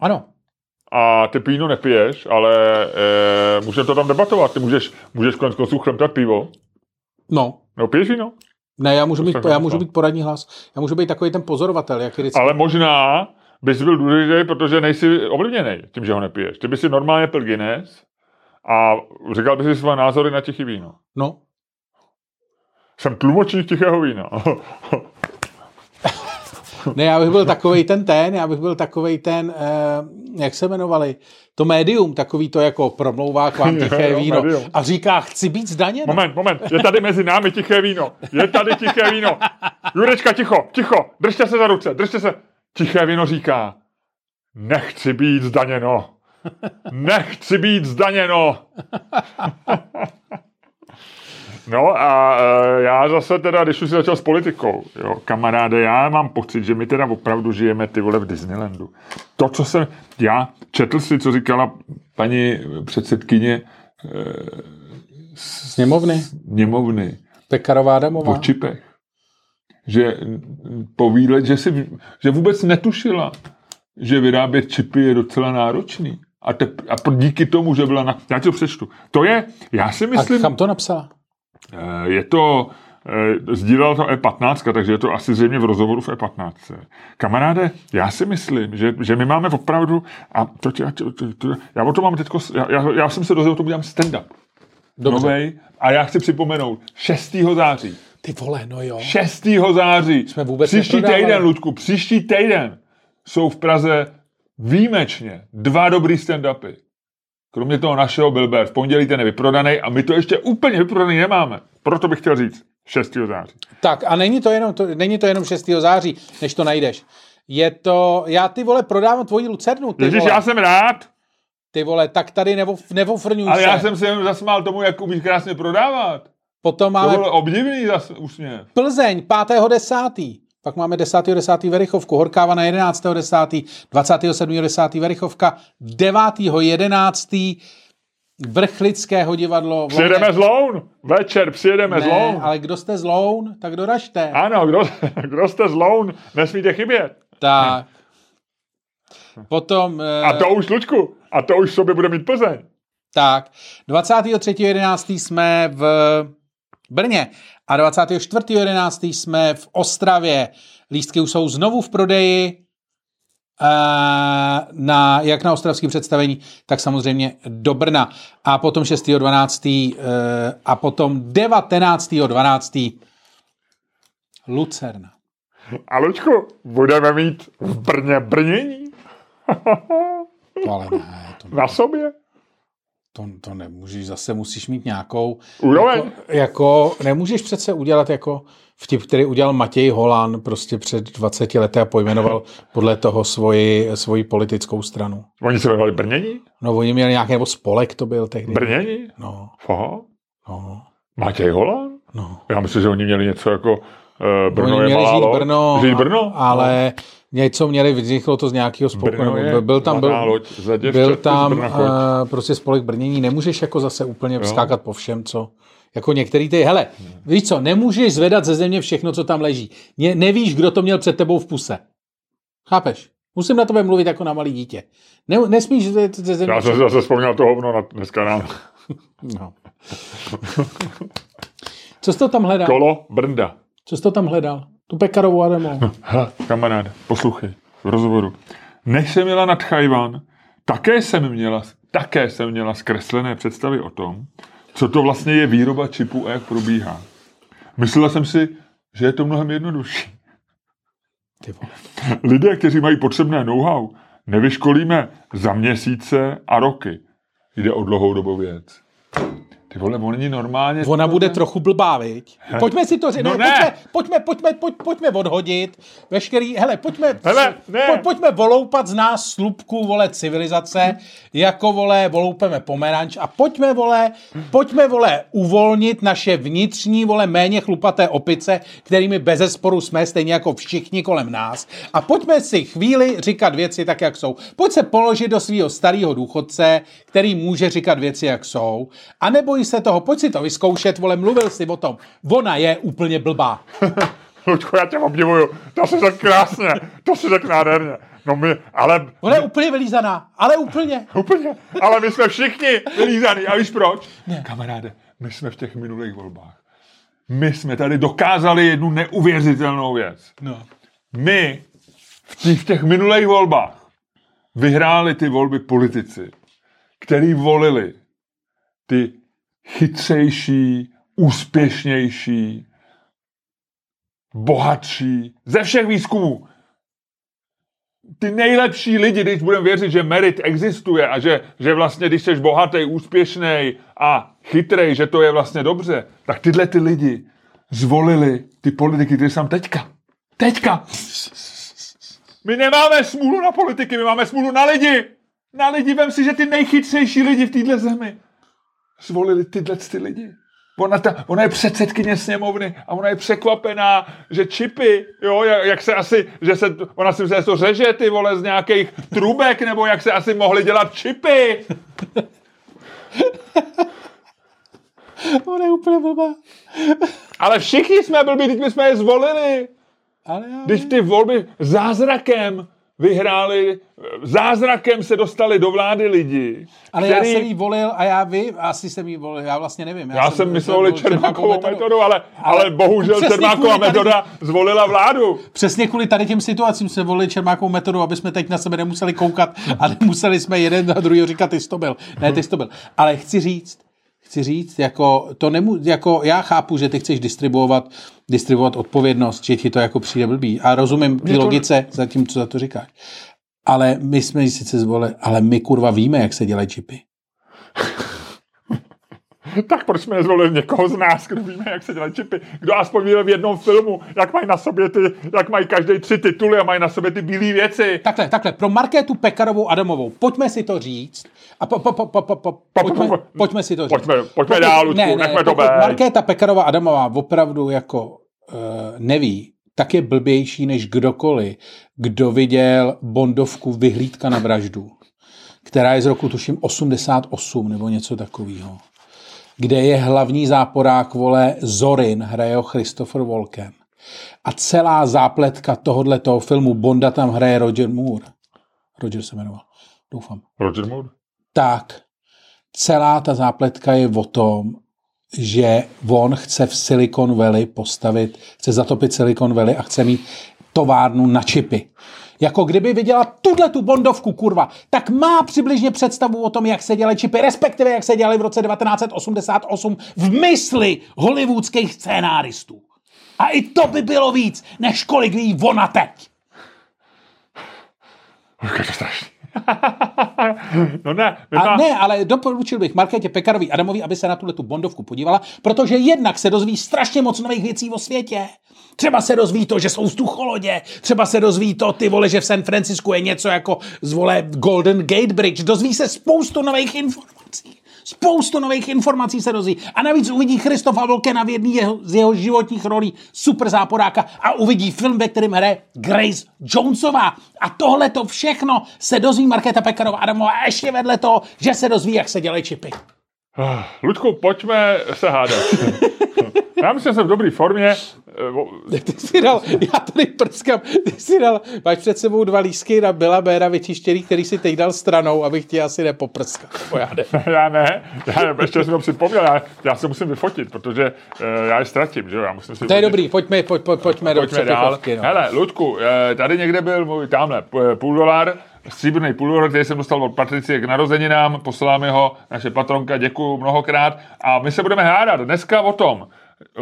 Ano. A ty víno nepiješ, ale e, můžeme to tam debatovat. Ty můžeš, můžeš konec konců chremtat pivo. No. No piješ víno? Ne, já můžu, být, já můžu být poradní hlas. Já můžu být takový ten pozorovatel, jak vždycky. Ale možná bys byl důležitý, protože nejsi ovlivněný tím, že ho nepiješ. Ty bys si normálně pil Guinness a říkal bys si své názory na tichý víno. No. Jsem tlumočník tichého vína. ne, já bych byl takový ten ten, já bych byl takový ten, eh, jak se jmenovali, to médium, takový to jako promlouvá k vám tiché víno a říká, chci být zdaněn. Moment, moment, je tady mezi námi tiché víno, je tady tiché víno. Jurečka, ticho, ticho, držte se za ruce, držte se. Tiché víno říká, nechci být zdaněno. Nechci být zdaněno. No a e, já zase teda, když už si začal s politikou, jo, kamaráde, já mám pocit, že my teda opravdu žijeme ty vole v Disneylandu. To, co jsem, já četl si, co říkala paní předsedkyně e, Sněmovny. Sněmovny. Pekarová Adamová. O čipech. Že povídlet, že, si, že vůbec netušila, že vyrábět čipy je docela náročný. A, te, a díky tomu, že byla na... Já to přečtu. To je, já si myslím... A kam to napsala? Eh, je to, eh, sdílel to E15, takže je to asi zřejmě v rozhovoru v E15. Kamaráde, já si myslím, že, že my máme opravdu, a to, tě, to, to, to, já o tom mám teďko, já, já, já jsem se dozvěděl, to udělám stand-up. Dobře. Novej, a já chci připomenout, 6. září. Ty vole, no jo. 6. září. Jsme vůbec příští týden, Ludku, příští týden jsou v Praze výjimečně dva dobrý stand-upy. Kromě toho našeho Bilber, v pondělí ten je vyprodaný a my to ještě úplně vyprodaný nemáme. Proto bych chtěl říct 6. září. Tak a není to jenom, to, není to jenom 6. září, než to najdeš. Je to, já ty vole prodávám tvoji lucernu. Ty Ježiš, vole. já jsem rád. Ty vole, tak tady nebo, nevofrňuj Ale se. já jsem se jenom zasmál tomu, jak umíš krásně prodávat. Potom máme... To bylo obdivný zas, úsměv. Plzeň, 5.10. Pak máme 10.10. Verichovku, Horkáva na 11.10., 27.10. Verichovka, 9.11. Vrchlického divadlo. Přijedeme z Loun, večer přijedeme ne, z Loun. ale kdo jste z Loun, tak doražte. Ano, kdo, kdo jste z Loun, nesmíte chybět. Tak. Potom... eh, A to už, Lučku, a to už sobě bude mít Plzeň. Tak, 23.11. jsme v Brně a 24.11. jsme v Ostravě. Lístky už jsou znovu v prodeji eh, na, jak na ostravském představení, tak samozřejmě do Brna. A potom 6.12. eh, a potom 19.12. Lucerna. A Lučku, budeme mít v Brně brnění To ale ne, to, na sobě. To, to nemůžeš, zase musíš mít nějakou... Úroveň. Jako, jako, nemůžeš přece udělat jako vtip, který udělal Matěj Holan prostě před 20 lety a pojmenoval podle toho svoji, svoji politickou stranu. Oni se jmenovali Brnění? No, oni měli nějaký, nebo spolek to byl tehdy. Brnění? No, Aha. no, Matěj Holan? no. Já myslím, že oni měli něco jako uh, Brno oni je měli žít loď. Brno, Žít Brno? ale něco měli, vzniklo to z nějakého spolku. Brno je byl, tam, byl, loď, byl tam uh, prostě spolek brnění. Nemůžeš jako zase úplně skákat po všem, co... Jako některý ty, hele, víš co, nemůžeš zvedat ze země všechno, co tam leží. Ne, nevíš, kdo to měl před tebou v puse. Chápeš? Musím na tebe mluvit jako na malý dítě. Ne, nesmíš zvedat ze země Já jsem zase vzpomněl to hovno na dneska ráno. No. Co jsi to tam hledal? Kolo Brnda. Co jsi to tam hledal? Tu pekarovou Adamovou. Hele, kamarád, poslouchej, v rozhovoru. Než jsem měla nad Chajvan, také jsem měla, také jsem měla zkreslené představy o tom, co to vlastně je výroba čipů a jak probíhá. Myslela jsem si, že je to mnohem jednodušší. Lidé, kteří mají potřebné know-how, nevyškolíme za měsíce a roky. Jde o dlouhou dobu věc. Ty vole, oni normálně... Ona bude trochu blbá, viď? Pojďme si to říct. No ne, ne. Pojďme, pojďme, pojďme, pojď, pojďme odhodit veškerý, hele, pojďme, Hele, ne. poj, pojďme voloupat z nás slupku, vole, civilizace, jako, vole, voloupeme pomeranč a pojďme, vole, pojďme, vole, uvolnit naše vnitřní, vole, méně chlupaté opice, kterými bezesporu jsme, stejně jako všichni kolem nás. A pojďme si chvíli říkat věci tak, jak jsou. Pojď se položit do svého starého důchodce, který může říkat věci, jak jsou. A neboj se toho, pojď si to vyzkoušet, vole, mluvil jsi o tom. Ona je úplně blbá. Lučko, já tě obdivuju. To si řekl krásně. To si řekl nádherně. No my, ale Ona je úplně vylízaná, ale úplně. Úplně. Ale my jsme všichni vylízaný. A víš proč? Ne. Kamaráde, my jsme v těch minulých volbách. My jsme tady dokázali jednu neuvěřitelnou věc. No. My v těch, v těch minulých volbách vyhráli ty volby politici, který volili ty chytřejší, úspěšnější, bohatší, ze všech výzkumů. Ty nejlepší lidi, když budeme věřit, že merit existuje a že, že vlastně, když jsi bohatý, úspěšný a chytrej, že to je vlastně dobře, tak tyhle ty lidi zvolili ty politiky, které jsou teďka. Teďka. My nemáme smůlu na politiky, my máme smůlu na lidi. Na lidi, vem si, že ty nejchytřejší lidi v téhle zemi zvolili tyhle ty lidi. Ona, ta, ona je předsedkyně sněmovny a ona je překvapená, že čipy, jo, jak, jak se asi, že se, ona si myslí, že to řeže ty vole z nějakých trubek, nebo jak se asi mohly dělat čipy. Ona je úplně blbá. Ale všichni jsme blbí, teď my jsme je zvolili. Ale já... Když ty volby zázrakem vyhráli, zázrakem se dostali do vlády lidi, Ale který... já jsem jí volil a já vy, asi jsem jí volil, já vlastně nevím. Já jsem myslel, volil Čermákovou metodu, ale, ale bohužel Přesně Čermáková kvůli tady- metoda zvolila vládu. Přesně kvůli tady těm situacím jsme volili Čermákovou metodu, aby jsme teď na sebe nemuseli koukat a nemuseli jsme jeden na druhý říkat, ty jsi to byl. Ne, ty jsi to byl. Ale chci říct, chci říct, jako, to nemu, jako já chápu, že ty chceš distribuovat, distribuovat odpovědnost, že ti to jako přijde blbý. A rozumím ty to- logice za tím, co za to říkáš. Ale my jsme ji sice zvolili, ale my kurva víme, jak se dělají čipy. Tak proč jsme nezvolili někoho z nás, kdo víme, jak se dělají čipy? Kdo aspoň viděl v jednom filmu, jak mají na sobě ty, jak mají každý tři tituly a mají na sobě ty bílé věci. Takhle, takhle, pro Markétu Pekarovou Adamovou, pojďme si to říct. A po, po, po, po, po, po, pojďme, po- po- pojďme si to říct. Pojďme, pojďme dál, Ludku, nechme to pokud být. Markéta Pekarová Adamová opravdu jako uh, neví, tak je blbější než kdokoliv, kdo viděl Bondovku Vyhlídka na vraždu, která je z roku tuším 88 nebo něco takového, kde je hlavní záporák, vole, Zorin, hraje ho Christopher Walken. A celá zápletka tohohle toho filmu Bonda tam hraje Roger Moore. Roger se jmenoval. Doufám. Roger Moore? Tak celá ta zápletka je o tom, že on chce v Silicon Valley postavit, chce zatopit Silicon Valley a chce mít továrnu na čipy. Jako kdyby viděla tuhle tu bondovku, kurva, tak má přibližně představu o tom, jak se dělají čipy, respektive jak se dělaly v roce 1988 v mysli hollywoodských scénáristů. A i to by bylo víc, než kolik ví ona teď. Už je to strašný. no ne, a ne, ale doporučil bych Markétě Pekarovi Adamovi, aby se na tuhle tu bondovku podívala, protože jednak se dozví strašně moc nových věcí o světě. Třeba se dozví to, že jsou vzducholodě, třeba se dozví to, ty vole, že v San Francisku je něco jako zvole Golden Gate Bridge. Dozví se spoustu nových informací. Spoustu nových informací se dozví. A navíc uvidí Christofa Volkena v jedné jeho, z jeho životních rolí super záporáka a uvidí film, ve kterém hraje Grace Jonesová. A tohle to všechno se dozví Markéta Pekarová Adamová a ještě vedle toho, že se dozví, jak se dělají čipy. Ah, Ludku, pojďme se hádat. Já myslím, že jsem v dobré formě. Ty jsi dal, já tady prskám, ty jsi dal, máš před sebou dva lísky na Bela Béra vyčištěný, který si teď dal stranou, abych ti asi nepoprskal. Já ne. já ne, já ještě jsem to připomněl, já, já se musím vyfotit, protože uh, já je ztratím, že jo, já musím si To je dobrý, pojďme, pojď, pojď, pojďme, pojďme do dál. no. Hele, Ludku, eh, tady někde byl můj, tamhle, půl dolar, stříbrný půl který jsem dostal od Patricie k narozeninám, posláme ho, naše patronka, děkuju mnohokrát a my se budeme hádat dneska o tom,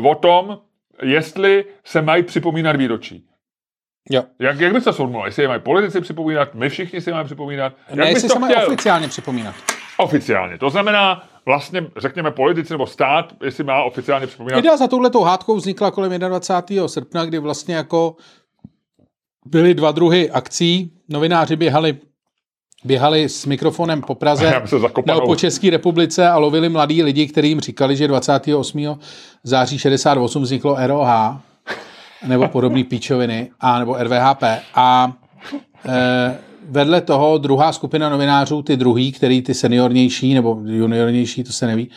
o tom, jestli se mají připomínat výročí. Jo. Jak, jak bys to sformuloval? Jestli je mají politici připomínat, my všichni si máme připomínat? Jak ne, jestli se mají oficiálně připomínat. Oficiálně. To znamená, vlastně, řekněme, politici nebo stát, jestli má oficiálně připomínat. Idea za touhletou hádkou vznikla kolem 21. srpna, kdy vlastně jako byly dva druhy akcí. Novináři běhali běhali s mikrofonem po Praze nebo po České republice a lovili mladí lidi, kterým říkali, že 28. září 68 vzniklo ROH nebo podobné píčoviny, a nebo RVHP. A e, vedle toho druhá skupina novinářů, ty druhý, který ty seniornější nebo juniornější, to se neví,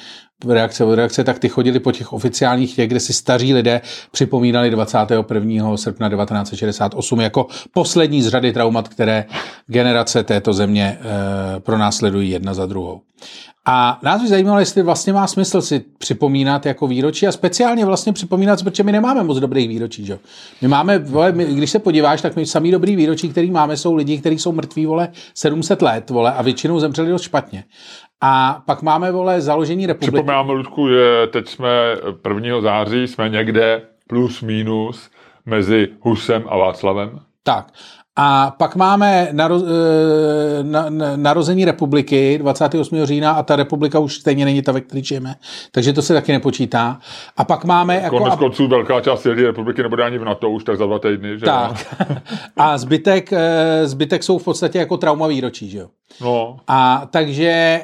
reakce od reakce, tak ty chodili po těch oficiálních těch, kde si staří lidé připomínali 21. srpna 1968 jako poslední z řady traumat, které generace této země e, pronásledují jedna za druhou. A nás by zajímalo, jestli vlastně má smysl si připomínat jako výročí a speciálně vlastně připomínat, protože my nemáme moc dobrých výročí. Že? My máme, vole, my, když se podíváš, tak my samý dobrý výročí, který máme, jsou lidi, kteří jsou mrtví, vole, 700 let, vole, a většinou zemřeli dost špatně. A pak máme, vole, založení republiky. Připomínáme, Ludku, že teď jsme 1. září, jsme někde plus minus mezi Husem a Václavem. Tak. A pak máme naro, eh, na, na, narození republiky 28. října a ta republika už stejně není ta, ve které žijeme. Takže to se taky nepočítá. A pak máme... Jako, Konec konců velká část republiky nebude ani v NATO už tak za dva týdny. Že tak. a zbytek, eh, zbytek jsou v podstatě jako trauma výročí, že jo? No. A takže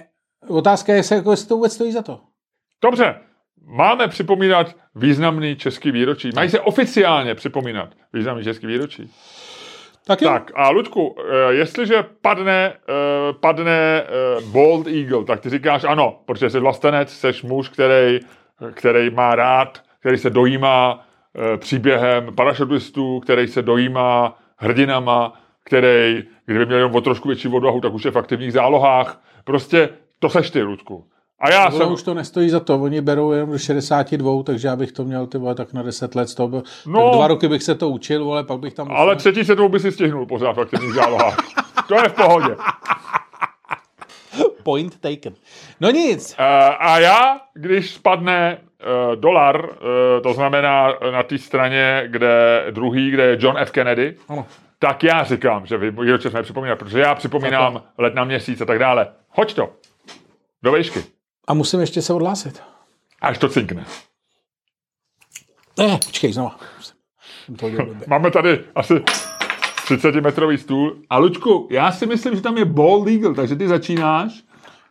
otázka je, jako, jestli to vůbec stojí za to. Dobře. Máme připomínat významný český výročí. Mají se oficiálně připomínat významný český výročí. Tak, tak a Ludku, eh, jestliže padne, eh, padne eh, Bold Eagle, tak ty říkáš ano, protože jsi vlastenec, jsi muž, který, který má rád, který se dojímá příběhem parašutistů, který se dojímá hrdinama, který, kdyby měl jenom o trošku větší odvahu, tak už je v aktivních zálohách. Prostě to seš ty, Ludku. A já jsem... už to nestojí za to, oni berou jenom do 62, takže já bych to měl ty vole, tak na 10 let z toho. No, tak dva roky bych se to učil, vole, pak bych tam... Musel... Ale třetí setou by si stihnul pořád v aktivních zálohách. to je v pohodě. Point taken. No nic. Uh, a já, když spadne uh, dolar, uh, to znamená na té straně, kde druhý, kde je John F. Kennedy, ano. tak já říkám, že vy výročí jsme připomínat, protože já připomínám let na měsíc a tak dále. Hoď to. Do vejšky. A musím ještě se odhlásit. Až to cinkne. Ne, počkej, znovu. Máme tady asi 30-metrový stůl. A Lučku, já si myslím, že tam je ball legal, takže ty začínáš.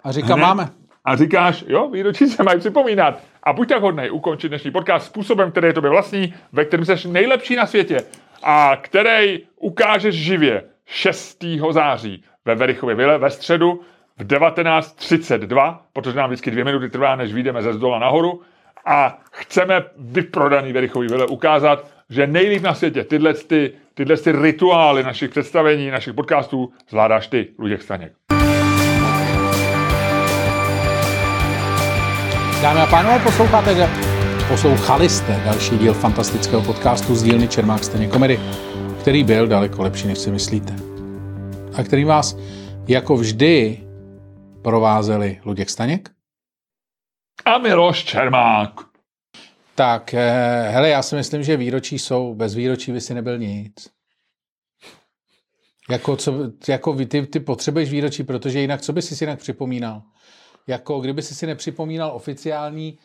A říkám, máme. A říkáš, jo, výročí se mají připomínat. A buď tak hodnej ukončit dnešní podcast způsobem, který je tobě vlastní, ve kterém jsi nejlepší na světě a který ukážeš živě 6. září ve Verichově Vile ve středu v 19.32, protože nám vždycky dvě minuty trvá, než vyjdeme ze zdola nahoru a chceme vyprodaný Verichový vile ukázat že nejlíp na světě tyhle, ty, tyhle ty rituály našich představení, našich podcastů zvládáš ty, Luděk Staněk. Dámy a pánové, posloucháte, poslouchali jste další díl fantastického podcastu z dílny Čermák Staněk komedy, který byl daleko lepší, než si myslíte. A který vás jako vždy provázeli Luděk Staněk a Miloš Čermák. Tak, eh, hele, já si myslím, že výročí jsou, bez výročí by si nebyl nic. Jako, co, jako ty, ty potřebuješ výročí, protože jinak, co by si jinak připomínal? Jako, kdyby si si nepřipomínal oficiální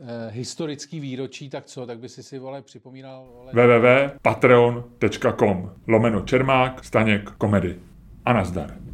eh, historický výročí, tak co? Tak by si si, vole, připomínal... Vole... www.patreon.com lomeno Čermák, Staněk, komedy. A nazdar.